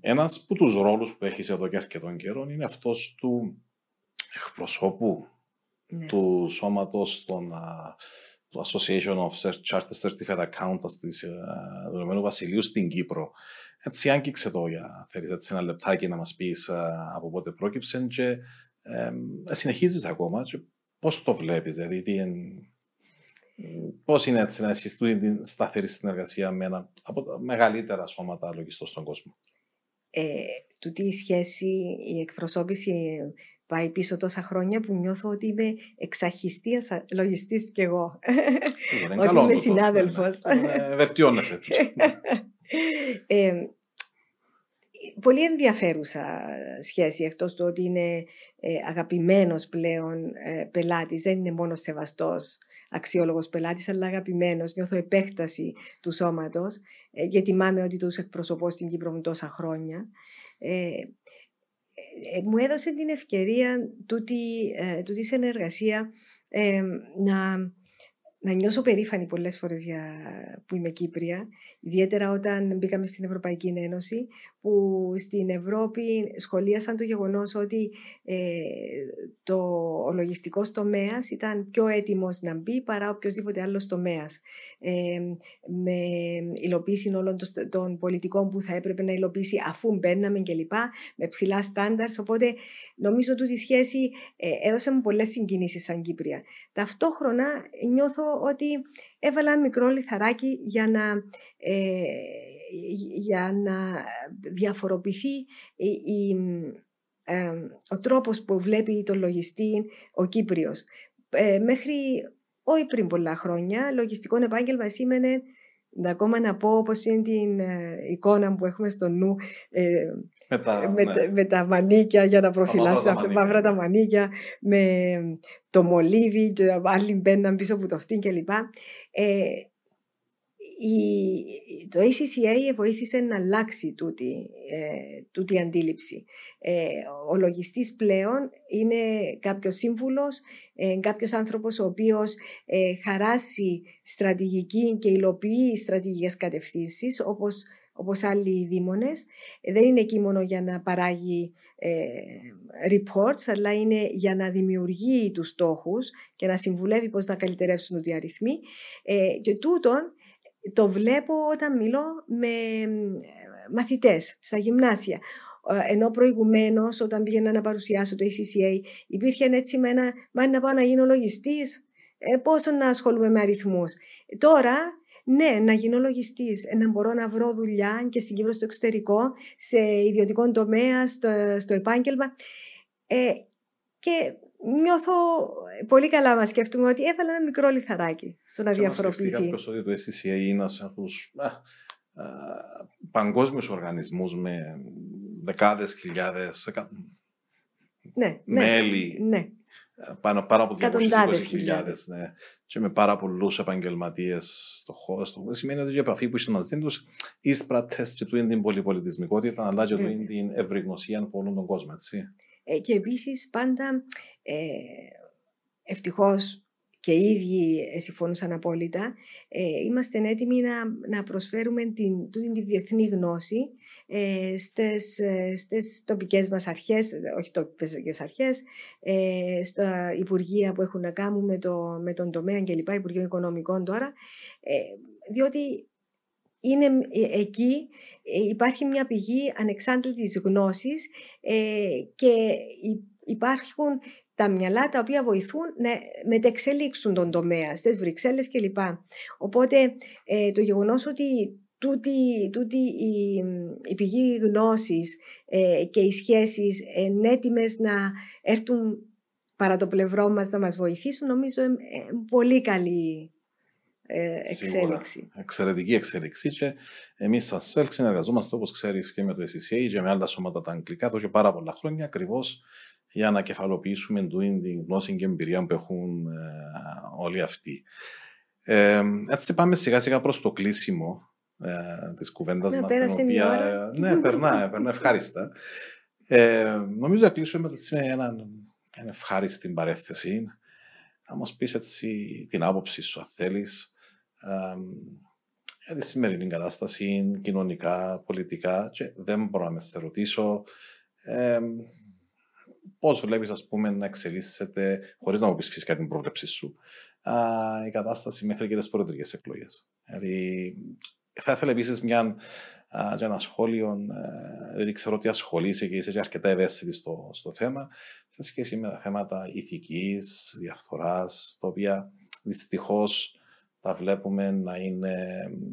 ένας από τους ρόλους που έχεις εδώ και αρκετών καιρών είναι αυτός του εκπροσώπου Ναι. του σώματος των, α, του Association of Cert- Chartered Certified Accountants της, ε, του Ηνωμένου Βασιλείου στην Κύπρο. Έτσι άγγιξε το για θέλεις έτσι ένα λεπτάκι να μας πεις α, από πότε πρόκειψε και ε, ε, συνεχίζεις ακόμα και πώς το βλέπεις, δηλαδή τι εν- πώς είναι έτσι να έχεις τούτη την σταθερή συνεργασία με ένα από τα μεγαλύτερα σώματα λογιστών στον κόσμο; Ε, τούτη η σχέση, η εκπροσώπηση πάει πίσω τόσα χρόνια που νιώθω ότι είμαι εξαχιστίας λογιστής κι εγώ. Είναι Ότι καλό είμαι τούτο. συνάδελφος. Ε, Βελτιώνεσαι. ε, πολύ ενδιαφέρουσα σχέση εκτός του ότι είναι ε, αγαπημένος πλέον ε, πελάτης, δεν είναι μόνος σεβαστός αξιόλογος πελάτης, αλλά αγαπημένος, νιώθω επέκταση του σώματος, ε, γιατί τιμάμαι ότι τους εκπροσωπώ στην Κύπρο μου τόσα χρόνια. Ε, ε, μου έδωσε την ευκαιρία τούτη, ε, τούτη συνεργασία ε, να, να νιώσω περήφανη πολλές φορές για, που είμαι Κύπρια, ιδιαίτερα όταν μπήκαμε στην Ευρωπαϊκή Ένωση, που στην Ευρώπη σχολίασαν το γεγονός ότι ε, το, ο λογιστικός τομέας ήταν πιο έτοιμος να μπει παρά οποιοδήποτε άλλος τομέας. Ε, με υλοποίηση όλων των, των πολιτικών που θα έπρεπε να υλοποιήσει αφού μπαίναμε κλπ. Με ψηλά στάνταρς. Οπότε νομίζω ότι η σχέση ε, έδωσε μου πολλές συγκινήσεις σαν Κύπρια. Ταυτόχρονα νιώθω ότι έβαλα ένα μικρό λιθαράκι για να, ε, για να διαφοροποιηθεί η, η, ε, ο τρόπος που βλέπει τον λογιστή ο Κύπριος. Ε, μέχρι όχι πριν πολλά χρόνια, λογιστικό επάγγελμα σήμαινε να ακόμα να πω όπως είναι την ε, εικόνα που έχουμε στο νου ε, Με τα, με, ναι. τα- με τα μανίκια για να προφυλάσει τα αυτά, μανίκια, μαύρα τα ναι. μανίκια, με το μολύβι και άλλοι μπαίναν πίσω από το αυτήν κλπ. Ε, η, το ACCA βοήθησε να αλλάξει τούτη, ε, τούτη αντίληψη. Ε, ο λογιστής πλέον είναι κάποιος σύμβουλος, ε, κάποιος άνθρωπος ο οποίος ε, χαράσει στρατηγική και υλοποιεί στρατηγικές κατευθύνσεις όπως, όπως άλλοι δήμονες. Ε, δεν είναι εκεί μόνο για να παράγει ε, reports, αλλά είναι για να δημιουργεί τους στόχους και να συμβουλεύει πώς να καλυτερεύσουν οι αριθμοί. Ε, και τούτον το βλέπω όταν μιλώ με μαθητές στα γυμνάσια. Ε, Ενώ προηγουμένως, όταν πήγαινα να παρουσιάσω το ACCA, υπήρχε έτσι με ένα, μα να πάω να γίνω λογιστής, ε, πόσο να ασχολούμαι με αριθμούς. Τώρα ναι, να γίνω λογιστής, να μπορώ να βρω δουλειά και στην Κύπρο στο εξωτερικό, σε ιδιωτικό τομέα, στο, στο επάγγελμα. Ε, και νιώθω πολύ καλά μα σκέφτομαι ότι έβαλα ένα μικρό λιθαράκι στο να διαφοροποιηθεί. Και κάποιος ότι το SCCA είναι ένας από τους παγκόσμιους οργανισμούς με δεκάδες χιλιάδες ναι, ναι, μέλη. Ναι. Πάνω, πάνω από 220.000 ναι, και με πάρα πολλούς επαγγελματίες στο χώρο. Στο... Σημαίνει ότι η επαφή που είσαι μαζί του εισπράττει και του είναι την πολυπολιτισμικότητα, αλλά και του είναι την ευρυγνωσία από όλον τον κόσμο. Έτσι. Ε, και επίσης πάντα ε, ευτυχώς και οι ίδιοι συμφωνούσαν απόλυτα, ε, είμαστε έτοιμοι να, να προσφέρουμε την, την, τη διεθνή γνώση ε, στις, ε, στις τοπικές μας αρχές, όχι τοπικές αρχές, ε, στα υπουργεία που έχουν να κάνουν με, το, με τον τομέα κλπ, Υπουργείο Οικονομικών τώρα, ε, διότι είναι ε, εκεί, υπάρχει μια πηγή ανεξάντλητης γνώσης και υπάρχουν τα μυαλά τα οποία βοηθούν να μετεξελίξουν τον τομέα στις Βρυξέλλες κλπ. Οπότε ε, το γεγονός ότι τούτη, τούτη η, η πηγή γνώσης ε, και οι σχέσεις είναι έτοιμες να έρθουν παρά το πλευρό μας να μας βοηθήσουν νομίζω είναι πολύ καλή ε, εξέλιξη. Σίγουρα. Εξαιρετική εξέλιξη και εμείς σαν ΣΕΛ συνεργαζόμαστε όπως ξέρεις και με το SCCA και με άλλα σώματα τα αγγλικά εδώ και πάρα πολλά χρόνια ακριβώς για να κεφαλοποιήσουμε την γνώση και εμπειρία που έχουν ε, όλοι αυτοί. Ε, έτσι πάμε σιγά σιγά προς το κλείσιμο ε, της κουβέντας ναι, μας. Την οποία, ε, ναι, περνά, περνά ευχάριστα. Ε, νομίζω να κλείσουμε με ένα, ένα ευχάριστη παρέθεση. Να μας πεις έτσι την άποψη σου, αν θέλεις, ε, για τη σημερινή κατάσταση, κοινωνικά, πολιτικά και δεν μπορώ να σε ρωτήσω ε, Πώς βλέπεις, ας πούμε, να εξελίσσεται, χωρίς να μου πεις φυσικά την πρόβλεψή σου, α, η κατάσταση μέχρι και τις προεδρικές εκλογές. Δηλαδή, θα ήθελα επίσης μια, ένα σχόλιο, δηλαδή ξέρω ότι ασχολείσαι και είσαι και αρκετά ευαίσθητης στο, στο θέμα, σε σχέση με τα θέματα ηθικής, διαφθοράς, τα οποία δυστυχώς τα βλέπουμε να είναι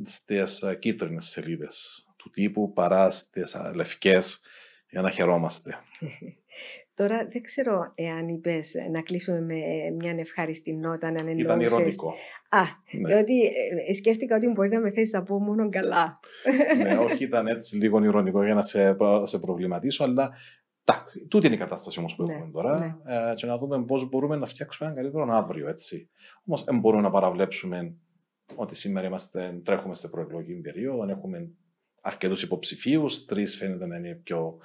στις κίτρινες σελίδες του τύπου παρά στις λευκές για να χαιρόμαστε. Τώρα δεν ξέρω εάν είπες να κλείσουμε με μια ευχάριστη νότα, να εννοούσες... Ήταν ηρωνικό. Α, ναι. διότι ε, σκέφτηκα ότι μπορεί να με θέσει να πω μόνο καλά. ναι, όχι, ήταν έτσι λίγο ηρωνικό για να σε, σε προβληματίσω, αλλά Εντάξει, τούτη είναι η κατάσταση όμως που ναι, έχουμε τώρα. Ναι. Ε, και να δούμε πώς μπορούμε να φτιάξουμε έναν καλύτερο αύριο. Έτσι. Όμως δεν μπορούμε να παραβλέψουμε ότι σήμερα είμαστε, τρέχουμε σε προεκλογική περίοδο, έχουμε αρκετούς υποψηφίους, τρεις φαίνεται να είναι πιο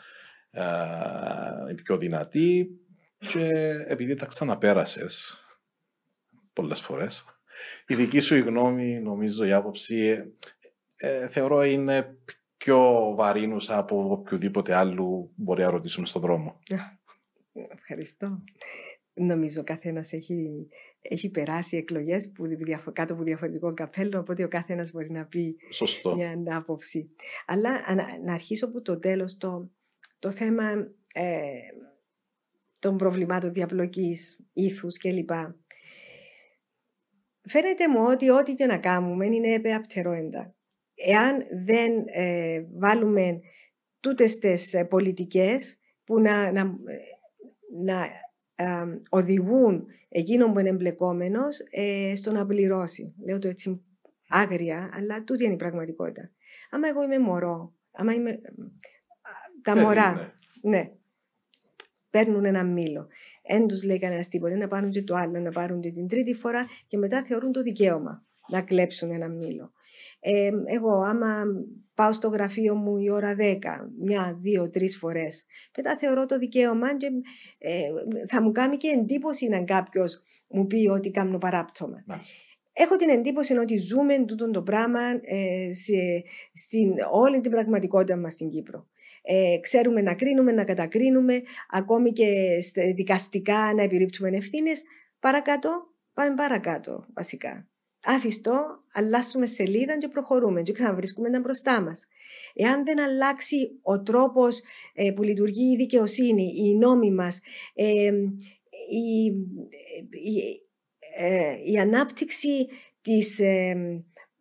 η πιο δυνατή και επειδή τα ξαναπέρασες πολλές φορές, η δική σου η γνώμη, νομίζω η άποψη, ε, θεωρώ είναι πιο βαρύνουσα από οποιοδήποτε άλλο μπορεί να ρωτήσουμε στον δρόμο. Ευχαριστώ. Νομίζω καθένας έχει, έχει περάσει εκλογές που κάτω από διαφορετικό καπέλο, οπότε ο καθένας μπορεί να πει Σωστό. μια άποψη. Αλλά να αρχίσω από το τέλος. Το, το θέμα ε, των προβλημάτων διαπλοκής, ήθους κλπ. Φαίνεται μου ότι ό,τι και να κάνουμε είναι επεαπτερόεντα. Εάν δεν ε, βάλουμε τούτες τις ε, πολιτικές που να, να, να οδηγούν εκείνον που είναι εμπλεκόμενος στο να πληρώσει. Λέω το έτσι άγρια, αλλά τούτη είναι η πραγματικότητα. Άμα εγώ είμαι μωρό, άμα είμαι τα μωρά. Ναι. Παίρνουν ένα μήλο. Εν τους λέει κανένας τίποτα. Να πάρουν και το άλλο, να πάρουν και την τρίτη φορά και μετά θεωρούν το δικαίωμα να κλέψουν ένα μήλο. Ε, εγώ, άμα πάω στο γραφείο μου η ώρα 10, μια, δύο, τρεις φορές, μετά θεωρώ το δικαίωμα και ε, θα μου κάνει και εντύπωση να κάποιος μου πει ότι κάνω παράπτωμα. Έχω την εντύπωση ότι ζούμε τούτο το πράγμα ε, σε, στην όλη την πραγματικότητα μας στην Κύπρο ε, ξέρουμε να κρίνουμε, να κατακρίνουμε, ακόμη και δικαστικά να επιρρύπτουμε ευθύνες. Παρακάτω, πάμε παρακάτω βασικά. Άφηστο, αλλάσουμε σελίδα και προχωρούμε και ξαναβρίσκουμε τα μπροστά μας. Εάν δεν αλλάξει ο τρόπος ε, που λειτουργεί η δικαιοσύνη, οι νόμοι μας, ε, η, η, ε, η, ανάπτυξη της,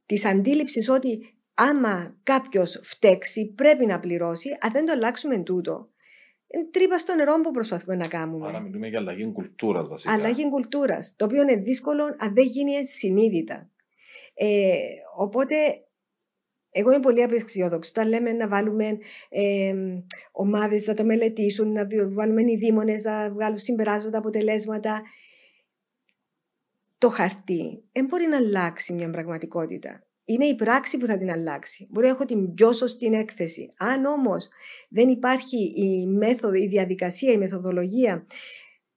της αντίληψης ότι άμα κάποιος φταίξει πρέπει να πληρώσει, αν δεν το αλλάξουμε τούτο, τρύπα στο νερό που προσπαθούμε να κάνουμε. Άρα μιλούμε για αλλαγή κουλτούρας βασικά. Αλλαγή κουλτούρας. Το οποίο είναι δύσκολο αν δεν γίνει συνείδητα. Ε, οπότε, εγώ είμαι πολύ απεσιόδοξη. Όταν λέμε να βάλουμε ε, ομάδες να το μελετήσουν, να βάλουμε οι δήμονες να βγάλουν συμπεράσματα, αποτελέσματα. Το χαρτί δεν μπορεί να αλλάξει μια πραγματικότητα είναι η πράξη που θα την αλλάξει. Μπορεί να έχω την πιο σωστή έκθεση. Αν όμως δεν υπάρχει η μέθοδο, η διαδικασία, η μεθοδολογία,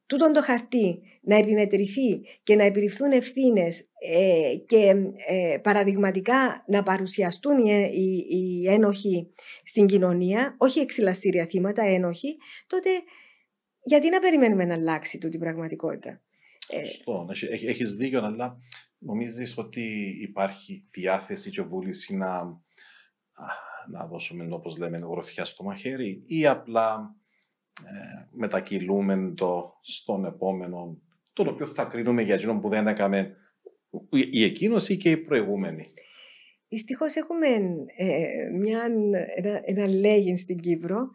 τούτον το χαρτί να επιμετρηθεί και να επιρριφθούν ευθύνες ε, και ε, παραδειγματικά να παρουσιαστούν οι, οι, οι ένοχοι στην κοινωνία, όχι εξυλαστήρια θύματα, ένοχοι, τότε γιατί να περιμένουμε να αλλάξει τούτη η πραγματικότητα. Σωστό. Έχεις δίκιο, αλλά Νομίζεις ότι υπάρχει διάθεση και βούληση να, να δώσουμε, όπως λέμε, γροθιά στο μαχαίρι ή απλά ε, μετακυλούμε το στον επόμενο, το οποίο θα κρίνουμε για εκείνον που δεν έκαμε η εκείνος ή και η προηγούμενη. Δυστυχώς έχουμε ε, μια, ένα, ένα λέγειν στην Κύπρο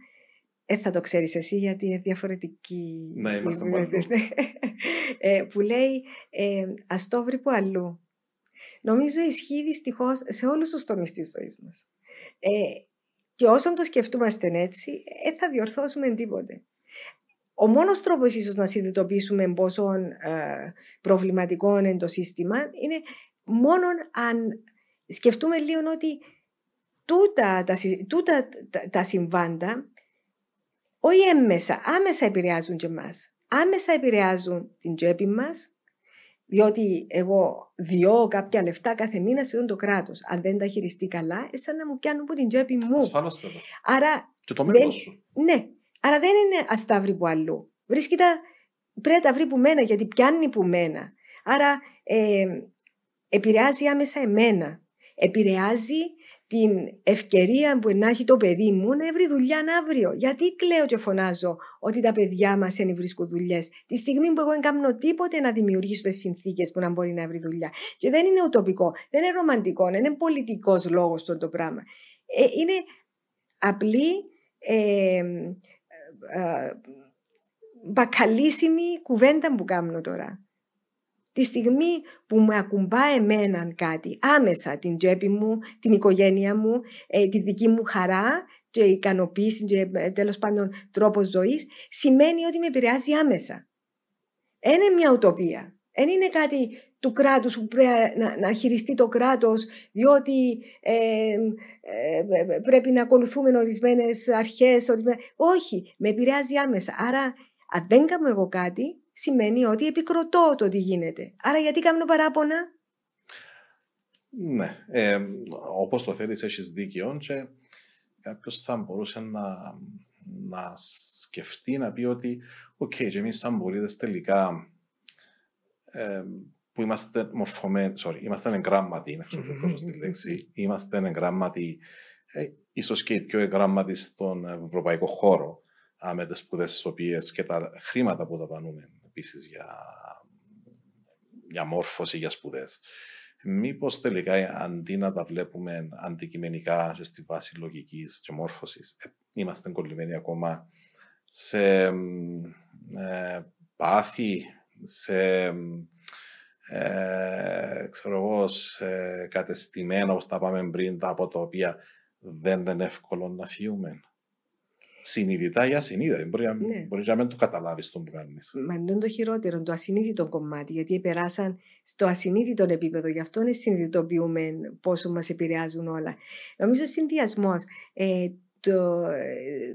ε, θα το ξέρεις εσύ γιατί είναι διαφορετική. Ναι, είμαστε πάλι. ε, που λέει ε, ας το βρει που αλλού. Νομίζω ισχύει δυστυχώς σε όλους τους τομείς της ζωής μας. Ε, και όσον το σκεφτούμαστε έτσι, δεν θα διορθώσουμε τίποτε. Ο μόνος τρόπος ίσως να συνειδητοποιήσουμε πόσο ε, προβληματικό είναι το σύστημα είναι μόνο αν σκεφτούμε λίγο ότι τούτα τα, τούτα τα, τα συμβάντα όχι έμμεσα, άμεσα επηρεάζουν και εμάς. Άμεσα επηρεάζουν την τσέπη μας, διότι εγώ διώ κάποια λεφτά κάθε μήνα σε το κράτος. Αν δεν τα χειριστεί καλά, σαν να μου πιάνουν από την τσέπη μου. Ασφάλωστε. Άρα. Και το μέλλον σου. Ναι. Άρα δεν είναι ασταύρι που αλλού. Βρίσκει τα. Πρέπει να τα βρει που μένα, γιατί πιάνει που μένα. Άρα ε, επηρεάζει άμεσα εμένα. Επηρεάζει την ευκαιρία που να έχει το παιδί μου να βρει δουλειά αύριο. Γιατί κλαίω και φωνάζω ότι τα παιδιά μας δεν βρίσκουν δουλειές, τη στιγμή που εγώ δεν κάνω τίποτε να δημιουργήσω τις συνθήκες που να μπορεί να βρει δουλειά. Και δεν είναι ουτοπικό, δεν είναι ρομαντικό, δεν είναι πολιτικός λόγος αυτό το πράγμα. Ε, είναι απλή. Ε, ε, μπακαλίσιμη κουβέντα που κάνω τώρα. Τη στιγμή που με ακουμπά εμένα κάτι, άμεσα την τσέπη μου, την οικογένεια μου, ε, τη δική μου χαρά και ικανοποίηση και ε, τέλος πάντων τρόπο ζωής, σημαίνει ότι με επηρεάζει άμεσα. Δεν είναι μια ουτοπία. Δεν είναι κάτι του κράτους που πρέπει να, να χειριστεί το κράτος διότι ε, πρέπει να ακολουθούμε ορισμένες αρχές. Όχι, με επηρεάζει άμεσα. Άρα αν δεν κάνω εγώ κάτι, σημαίνει ότι επικροτώ το τι γίνεται. Άρα γιατί κάνω παράπονα; Ναι, ε, όπως το θέλεις έχεις δίκιο και κάποιος θα μπορούσε να, να σκεφτεί, να πει ότι OK, okay, και εμείς σαν πολίτες τελικά ε, που είμαστε μορφωμένοι, sorry, είμαστε εγγράμματοι, είναι αυτό στη λέξη, είμαστε εγγράμματοι, ε, ίσως και οι πιο εγγράμματοι στον ευρωπαϊκό χώρο, με τις σπουδές τις και τα χρήματα που δαπανούμε επίσης για, για μόρφωση, για σπουδές. Μήπως τελικά αντί να τα βλέπουμε αντικειμενικά και στη βάση λογικής και μόρφωσης, ε, είμαστε κολλημένοι ακόμα σε ε, πάθη, σε ε, ξέρω εγώ, σε κατεστημένα, όπως τα πάμε πριν, τα από τα οποία δεν είναι εύκολο να φύγουμε συνειδητά ή ασυνείδητα. Μπορεί, ναι. μπορείς να μην το καταλάβεις το που κάνεις. Μα είναι το χειρότερο, το ασυνείδητο κομμάτι, γιατί περάσαν στο ασυνείδητο επίπεδο. Γι' αυτό είναι συνειδητοποιούμε πόσο μας επηρεάζουν όλα. Νομίζω συνδυασμός ε, το,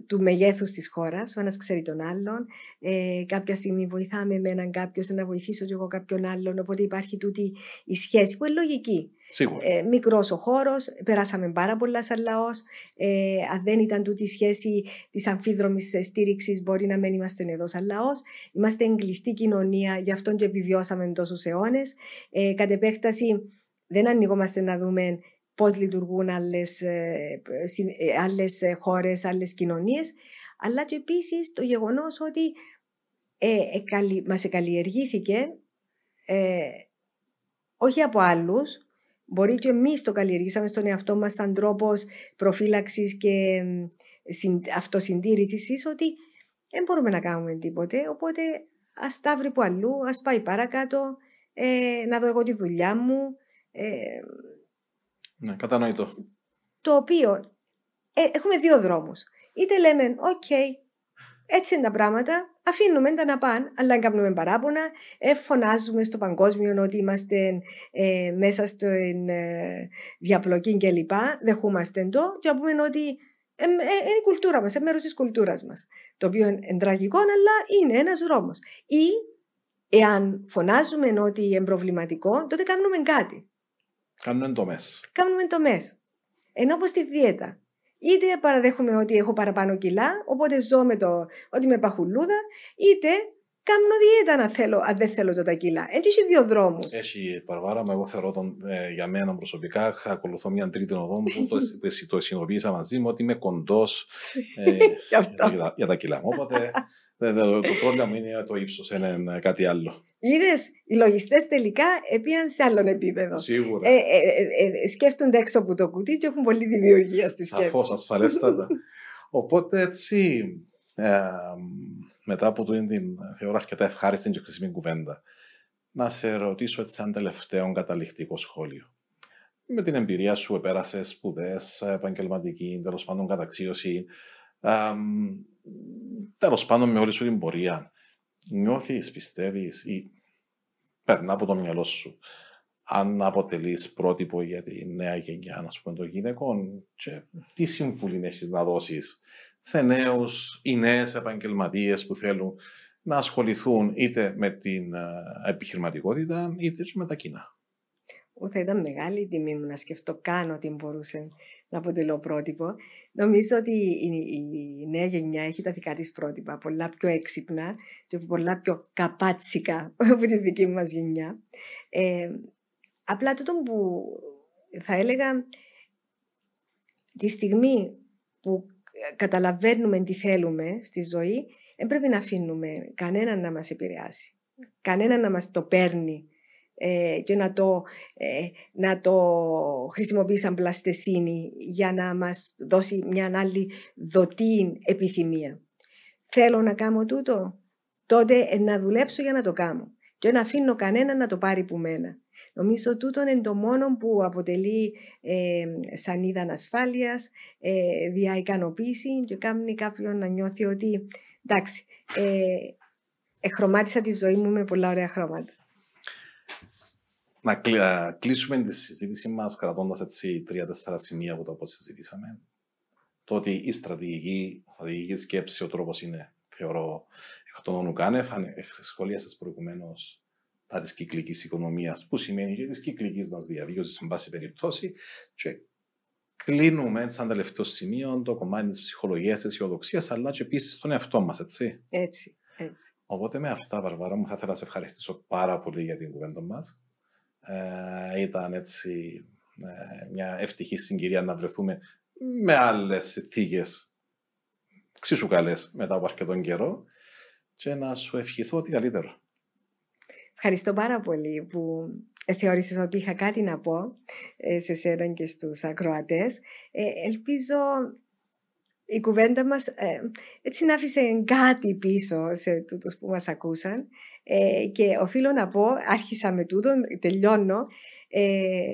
του μεγέθους της χώρας, ο ένας ξέρει τον άλλον. Ε, κάποια στιγμή βοηθάμε με έναν κάποιον να βοηθήσω και εγώ κάποιον άλλον, οπότε υπάρχει τούτη η σχέση που είναι λογική. Ε, Μικρός ο χώρος, περάσαμε πάρα πολλά σαν λαός. Ε, αν δεν ήταν τούτη η σχέση της αμφίδρομης στήριξης, μπορεί να μην είμαστε εδώ σαν λαός. Είμαστε εγκλειστή κοινωνία, γι' αυτό και επιβιώσαμε τόσου αιώνες. Ε, κατ' επέκταση, δεν ανοίγομαστε να δούμε πώς λειτουργούν άλλες, ε, ε, άλλες χώρες, άλλες κοινωνίες, αλλά και επίσης το γεγονός ότι ε, ε, μας εκαλλιεργήθηκε ε, όχι από άλλους, Μπορεί και εμείς το καλλιεργήσαμε στον εαυτό μας σαν τρόπος προφύλαξης και αυτοσυντήρησης, ότι δεν μπορούμε να κάνουμε τίποτε. Οπότε ας τα βρει που αλλού, ας πάει παρακάτω, ε, να δω εγώ τη δουλειά μου. Ε, ναι, κατανοητό. Το οποίο ε, έχουμε δύο δρόμους. Είτε λέμε, οκ, έτσι είναι τα πράγματα, αφήνουμε τα να πάνε, αλλά δεν κάνουμε παράπονα, ε, φωνάζουμε στο παγκόσμιο ότι είμαστε ε, μέσα στην ε, διαπλοκή κλπ. Δεχούμαστε το και πούμε ότι ε, ε, είναι η κουλτούρα μας, είναι μέρος της κουλτούρας μας. Το οποίο είναι τραγικό, αλλά είναι ένας δρόμος. Ή εάν φωνάζουμε ότι είναι προβληματικό, τότε κάνουμε κάτι. Κάνουμε τομές. Κάνουμε τομές. Ενώ όπως τη δίαιτα είτε παραδέχομαι ότι έχω παραπάνω κιλά, οπότε ζω με το ότι είμαι παχουλούδα, είτε κάνω διέτα αν, θέλω, αν δεν θέλω τα κιλά. Έτσι έχει δύο δρόμους. Έχει παραβάρα, εγώ θεωρώ τον, ε, για μένα προσωπικά, ακολουθώ μια τρίτη οδό που το, το συνειδητοποίησα μαζί μου ότι είμαι κοντός ε, για, για, τα κιλά μου. Οπότε το, το πρόβλημα μου είναι το ύψος, είναι κάτι άλλο. Είδες, οι λογιστές τελικά επίαν σε άλλον επίπεδο. Σίγουρα. Ε, ε, ε, ε, σκέφτονται έξω από το κουτί και έχουν πολλή δημιουργία στη σκέψη. Σαφώ, ασφαλέστατα. Οπότε έτσι, ε, μετά από την θεωρώ αρκετά ευχάριστη και χρήσιμη κουβέντα, να σε ρωτήσω έτσι σαν τελευταίο καταληκτικό σχόλιο. Με την εμπειρία σου, επέρασες σπουδές, επαγγελματική, τέλος πάντων καταξίωση. Τέλος πάντων, με όλη σου την πορεία νιώθεις, πιστεύεις ή περνά από το μυαλό σου αν αποτελείς πρότυπο για τη νέα γενιά να πούμε, των γυναικών και τι συμβουλή έχεις να δώσεις σε νέους ή νέες επαγγελματίες που θέλουν να ασχοληθούν είτε με την ε, επιχειρηματικότητα είτε με τα κοινά. Θα ήταν μεγάλη η τιμή μου να σκεφτώ καν ότι μπορούσε να αποτελώ πρότυπο. Νομίζω ότι η, νέα γενιά έχει τα δικά της πρότυπα, πολλά πιο έξυπνα και πολλά πιο καπάτσικα από τη δική μας γενιά. Ε, απλά τούτο που θα έλεγα τη στιγμή που καταλαβαίνουμε τι θέλουμε στη ζωή, δεν πρέπει να αφήνουμε κανέναν να μας επηρεάσει. Κανέναν να μας το παίρνει ε, και να το, ε, να το χρησιμοποιεί σαν πλαστεσίνη για να μας δώσει μια άλλη δοτή επιθυμία. Θέλω να κάνω τούτο, τότε να δουλέψω για να το κάνω και να αφήνω κανένα να το πάρει που μένα. Νομίζω τούτο είναι το μόνο που αποτελεί ε, σανίδα ασφάλειας, ε, δια ικανοποίηση και κάνει κάποιον να νιώθει ότι εντάξει, ε, εχρωμάτισα τη ζωή μου με πολλά ωραία χρώματα να κλείσουμε τη συζήτηση μας κρατώντας έτσι τρία-τέσσερα σημεία από το πώ συζητήσαμε. Το ότι η στρατηγική, στρατηγική σκέψη, ο τρόπος είναι, θεωρώ, εκ των ονουκάνευ, σχολίασε προηγουμένως τα της κυκλικής οικονομίας, που σημαίνει και της κυκλικής μας διαβίωσης, εν πάση περιπτώσει, και κλείνουμε σαν τελευταίο σημείο το κομμάτι της ψυχολογίας, τη αισιοδοξίας, αλλά και επίσης τον εαυτό μας, έτσι. Έτσι, έτσι. Οπότε με αυτά, Βαρβάρα μου, θα ήθελα να σε ευχαριστήσω πάρα πολύ για την κουβέντα μας. Ε, ήταν έτσι ε, μια ευτυχή συγκυρία να βρεθούμε με άλλες συνθήκε εξίσου καλές μετά από αρκετόν καιρό και να σου ευχηθώ ότι καλύτερο. Ευχαριστώ πάρα πολύ που θεώρησες ότι είχα κάτι να πω ε, σε σένα και στους ακροατές. ελπίζω η κουβέντα μας ε, έτσι να άφησε κάτι πίσω σε τούτους που μας ακούσαν ε, και οφείλω να πω, άρχισα με τούτον, τελειώνω, ε,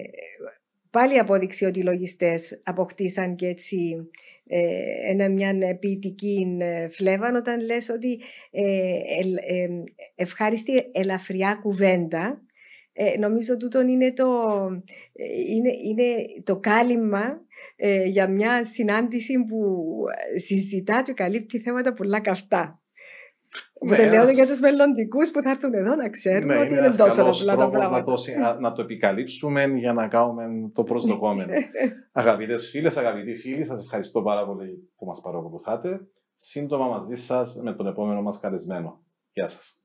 πάλι απόδειξη ότι οι λογιστές αποκτήσαν και έτσι ε, ένα, μια ποιητική φλέβα όταν λες ότι ευχάριστη ελαφριά κουβέντα νομίζω τούτον είναι το, είναι, είναι το κάλυμα ε, για μια συνάντηση που ε, συζητά και καλύπτει θέματα πολλά καυτά. Ναι, λέω ένας... για τους μελλοντικούς που θα έρθουν εδώ να ξέρουν ναι, ότι είναι, είναι τόσο απλά τα πράγματα. Να το, να το επικαλύψουμε για να κάνουμε το προσδοκόμενο. Αγαπητές φίλες, αγαπητοί φίλοι, σας ευχαριστώ πάρα πολύ που μας παρακολουθάτε. Σύντομα μαζί σας με τον επόμενο μας καλεσμένο. Γεια σας.